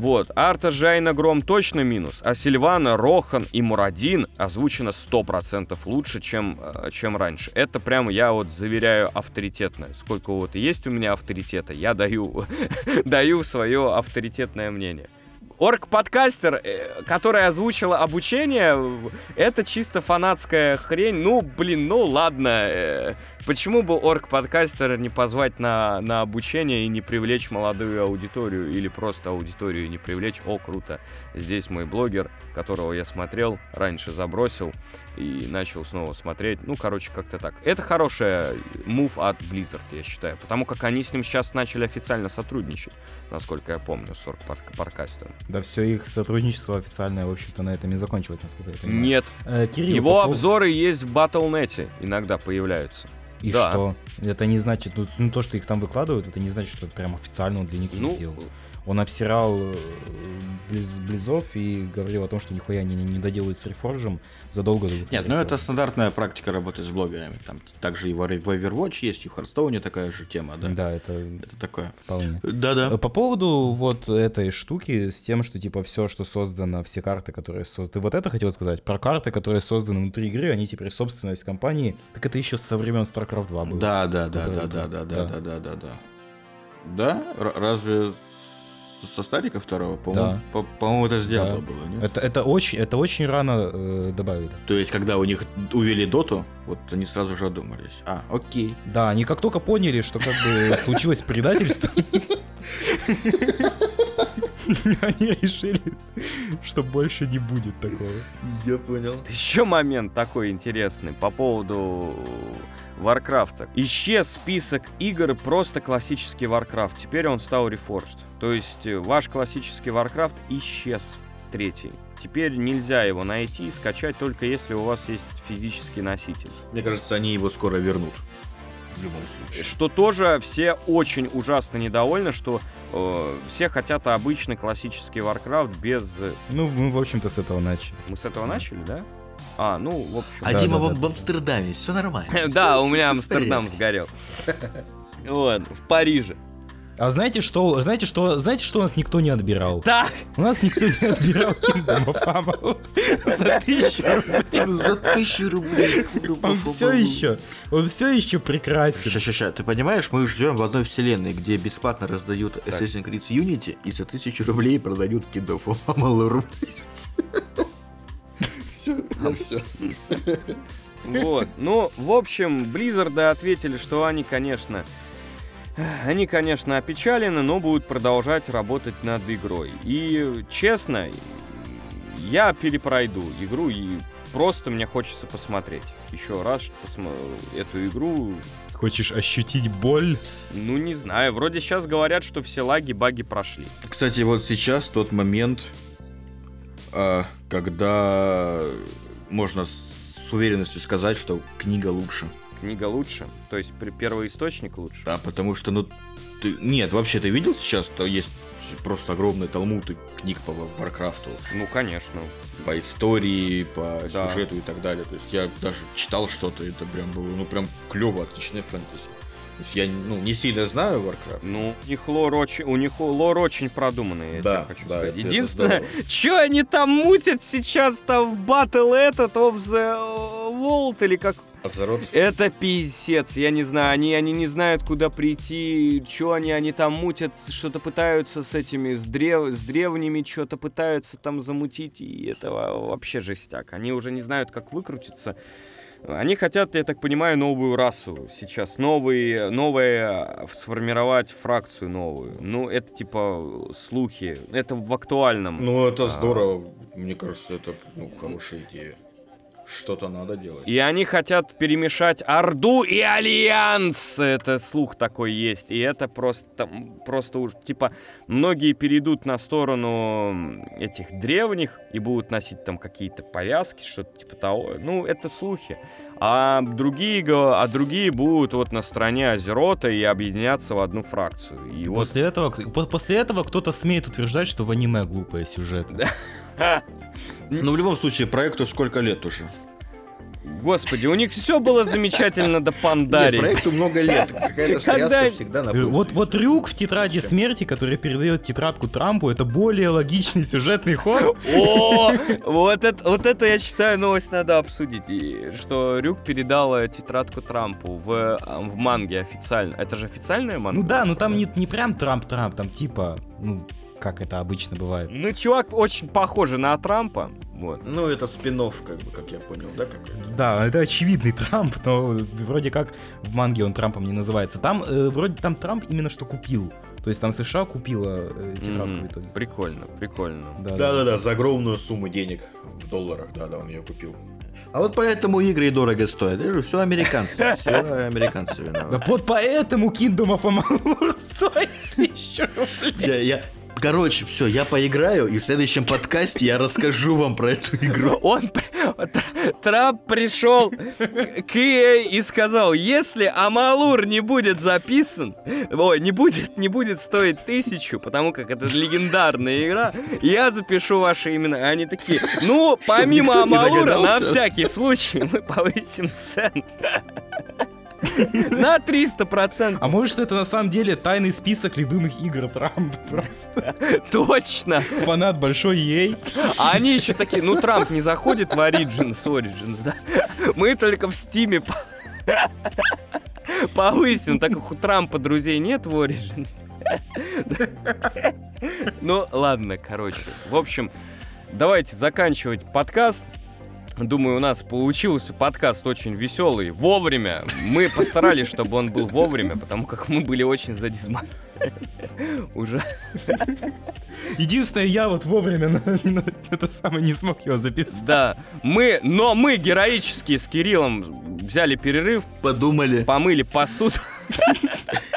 Вот, Арта, Жайна, Гром точно минус, а Сильвана, Рохан и Мурадин озвучено 100% лучше, чем, э, чем раньше. Это прямо я вот заверяю авторитетно. Сколько вот есть у меня авторитета, я даю, даю свое авторитетное мнение. Орг-подкастер, э, который озвучила обучение, это чисто фанатская хрень. Ну, блин, ну ладно. Почему бы орг-подкастера не позвать на, на обучение и не привлечь молодую аудиторию? Или просто аудиторию не привлечь? О, круто. Здесь мой блогер, которого я смотрел, раньше забросил и начал снова смотреть. Ну, короче, как-то так. Это хорошая мув от Blizzard, я считаю. Потому как они с ним сейчас начали официально сотрудничать, насколько я помню, с орг-подкастером. Да все их сотрудничество официальное, в общем-то, на этом и закончилось, насколько я понимаю. Нет, Э, Кирилл, его по обзоры есть в Battle.net, иногда появляются. И да. что? Это не значит, ну, ну, то, что их там выкладывают, это не значит, что прям официально он для них их Ну, сделал. Он обсирал э, Близ, Близов и говорил о том, что нихуя они не, не доделают с Рефоржем задолго до Нет, ну это стандартная практика работы с блогерами. Там также и в Overwatch есть, и в Hearthstone такая же тема, да? Да, это Это такое. вполне. Да-да. Э, По поводу вот этой штуки с тем, что типа все, что создано, все карты, которые созданы. Вот это хотел сказать. Про карты, которые созданы внутри игры, они теперь собственность компании. Так это еще со времен StarCraft 2 было. Да, да, да, да, да, да, да, да. да, да, да, да. Разве со Старика второго? По-моему, по- по-моему, это с Диабло Да. было, нет? Это, это, очень, это очень рано э, добавили. То есть, когда у них увели доту, вот они сразу же одумались. А, окей. Да, они как только поняли, что как бы случилось предательство, они решили, что больше не будет такого. Я понял. Еще момент такой интересный по поводу Варкрафта. Исчез список игр просто классический Warcraft. Теперь он стал Reforged. То есть э, ваш классический Warcraft исчез. Третий. Теперь нельзя его найти и скачать только если у вас есть физический носитель. Мне кажется, они его скоро вернут. В любом случае. Что тоже все очень ужасно недовольны, что э, все хотят обычный классический Warcraft без... э, Ну, мы, в общем-то, с этого начали. Мы с этого начали, да? А, ну, в общем... А Да, Дима да, в, да. в Амстердаме, все нормально. Да, у меня. Амстердам сгорел. Вот, в Париже. А знаете что, знаете что, знаете что у нас никто не отбирал? Так, У нас никто не отбирал Kingdom of Amalur за тысячу рублей. За тысячу рублей. Он все еще, он все еще прекрасен. Ща, ща, ща. Ты понимаешь, мы живем в одной вселенной, где бесплатно раздают Assassin's Creed Unity и за тысячу рублей продают Kingdom of Amalur. Все, все. вот. Ну, в общем, Близзарды ответили, что они, конечно... Они, конечно, опечалены, но будут продолжать работать над игрой. И, честно, я перепройду игру, и просто мне хочется посмотреть еще раз посмо- эту игру. Хочешь ощутить боль? Ну, не знаю, вроде сейчас говорят, что все лаги, баги прошли. Кстати, вот сейчас тот момент, а, когда можно с уверенностью сказать, что книга лучше. Книга лучше, то есть при- первый источник лучше. Да, потому что, ну, ты... Нет, вообще, ты видел сейчас, что есть просто огромный талмуд и книг по Warcraft у, Ну, конечно. по истории, по Да. сюжету и так далее. То есть я даже читал что-то, это прям было, ну, прям клево, отличная фэнтези. То есть я, ну, не сильно знаю Warcraft. Ну, у них лор очень, у них лор очень продуманный, я Да, тебе хочу да, сказать. это- Единственное, что они там мутят сейчас там в батл этот, of the World, или как... Азарот. Это пиздец, я не знаю, они, они не знают, куда прийти, что они, они там мутят, что-то пытаются с этими, с, древ, с древними, что-то пытаются там замутить, и это во- вообще жестяк. Они уже не знают, как выкрутиться. Они хотят, я так понимаю, новую расу сейчас, новые, новые, сформировать фракцию новую. Ну, это типа слухи, это в актуальном. Ну, это А. здорово. Мне кажется, это, ну, хорошая идея. Что-то надо делать. И они хотят перемешать Орду и Альянс. Это слух такой есть. И это просто, там, просто уж, типа, многие перейдут на сторону этих древних и будут носить там какие-то повязки, что-то типа того. Ну, это слухи. А другие, а другие будут вот на стороне Азерота и объединяться в одну фракцию. И вот После этого, по- после этого кто-то смеет утверждать, что в аниме глупые сюжеты. Ну, в любом случае, проекту сколько лет уже? Господи, у них все было замечательно до Нет, Пандари. проекту много лет. Какая-то Когда- всегда на Э. Вот, вот Рюк в тетради смерти, который передает тетрадку Трампу, это более логичный сюжетный ход. О, вот это, вот это я считаю новость надо обсудить, и что Рюк передал тетрадку Трампу в, а, в манге официально. Это же официальная манга? Ну да, ну там не, не прям Трамп-Трамп, там типа, ну, как это обычно бывает. Ну, чувак очень похожий на Трампа. Вот. Ну, это спин как бы, как я понял, да, какой-то? Да, это очевидный Трамп, но вроде как в манге он Трампом не называется. Там э, вроде там Трамп именно что купил. То есть там США купила э, тетрадку Мгм. в итоге. Прикольно, прикольно. Да, да. Да-да-да, за огромную сумму денег в долларах, да-да, он ее купил. А вот поэтому игры и дорого стоят. Я говорю, все американцы, все американцы Да виноваты. вот поэтому Kingdom of Amalur стоит тысячу рублей. Я, я- Короче, все, я поиграю, и в следующем подкасте я расскажу вам про эту игру. Он, Трамп пришел к EA и сказал, если Амалур не будет записан, ой, не будет, не будет стоить тысячу, потому как это легендарная игра, я запишу ваши имена. Они такие, ну, помимо Амалура, на всякий случай мы повысим цену. На 300%. А может это на самом деле тайный список любимых игр Трампа просто? Точно. Фанат большой EA. А они еще такие, ну Трамп не заходит в Origins, Origins, да? Мы только в Стиме по- повысим, так как у Трампа друзей нет в Origins. Ну, ладно, короче. В общем, давайте заканчивать подкаст. Думаю, у нас получился подкаст очень веселый, вовремя. Мы постарались, чтобы он был вовремя, потому как мы были очень задизма. Уже. Единственное, я вот вовремя на- на это самое не смог его записать. Да, мы, но мы героически с Кириллом взяли перерыв, Подумали. помыли посуду,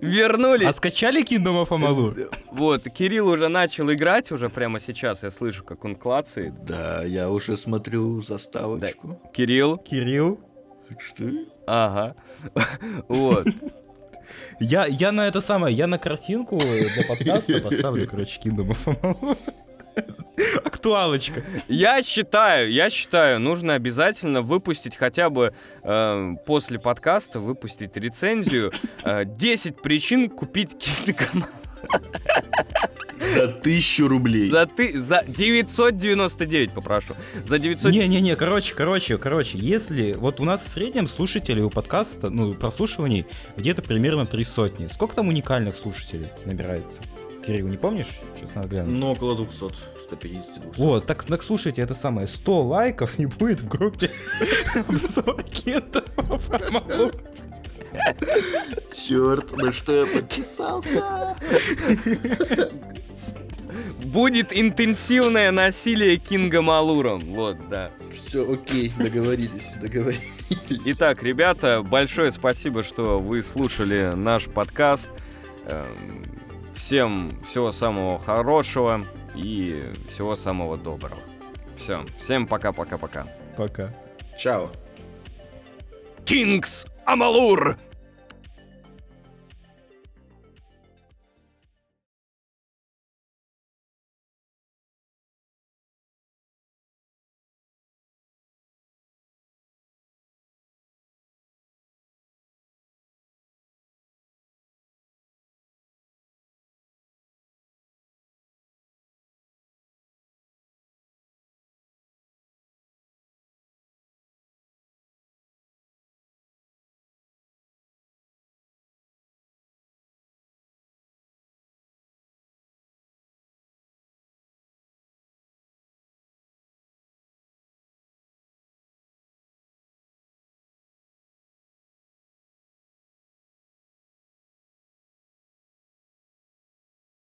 вернулись. А скачали Kingdom of Amalur? Вот, Кирилл уже начал играть, уже прямо сейчас я слышу, как он клацает. Да, я уже смотрю заставочку. Кирилл, Кирилл? Что? ага. Вот. Я, я на это самое, я на картинку для подкаста поставлю, короче, Kingdom of Amalur. Актуалочка. Я считаю, я считаю, нужно обязательно выпустить хотя бы э, после подкаста, выпустить рецензию э, 10 причин купить кинокоман. За тысячу рублей. За ты, за 999 попрошу. За 900... Не-не-не, короче, короче, короче, если... Вот у нас в среднем слушателей у подкаста, ну, прослушиваний где-то примерно три сотни. Сколько там уникальных слушателей набирается? Кирилл, не помнишь? Сейчас надо глянуть. Ну, около 200, 150, 200. Вот, так, так слушайте, это самое, 100 лайков и будет в группе обзор. Черт, на что я подписался? Будет интенсивное насилие Кинга Малуром. Вот, да. Все, окей, договорились, договорились. Итак, ребята, большое спасибо, что вы слушали наш подкаст. Всем всего самого хорошего и всего самого доброго. Все, всем пока-пока-пока. Пока. Чао. Кингс Амалур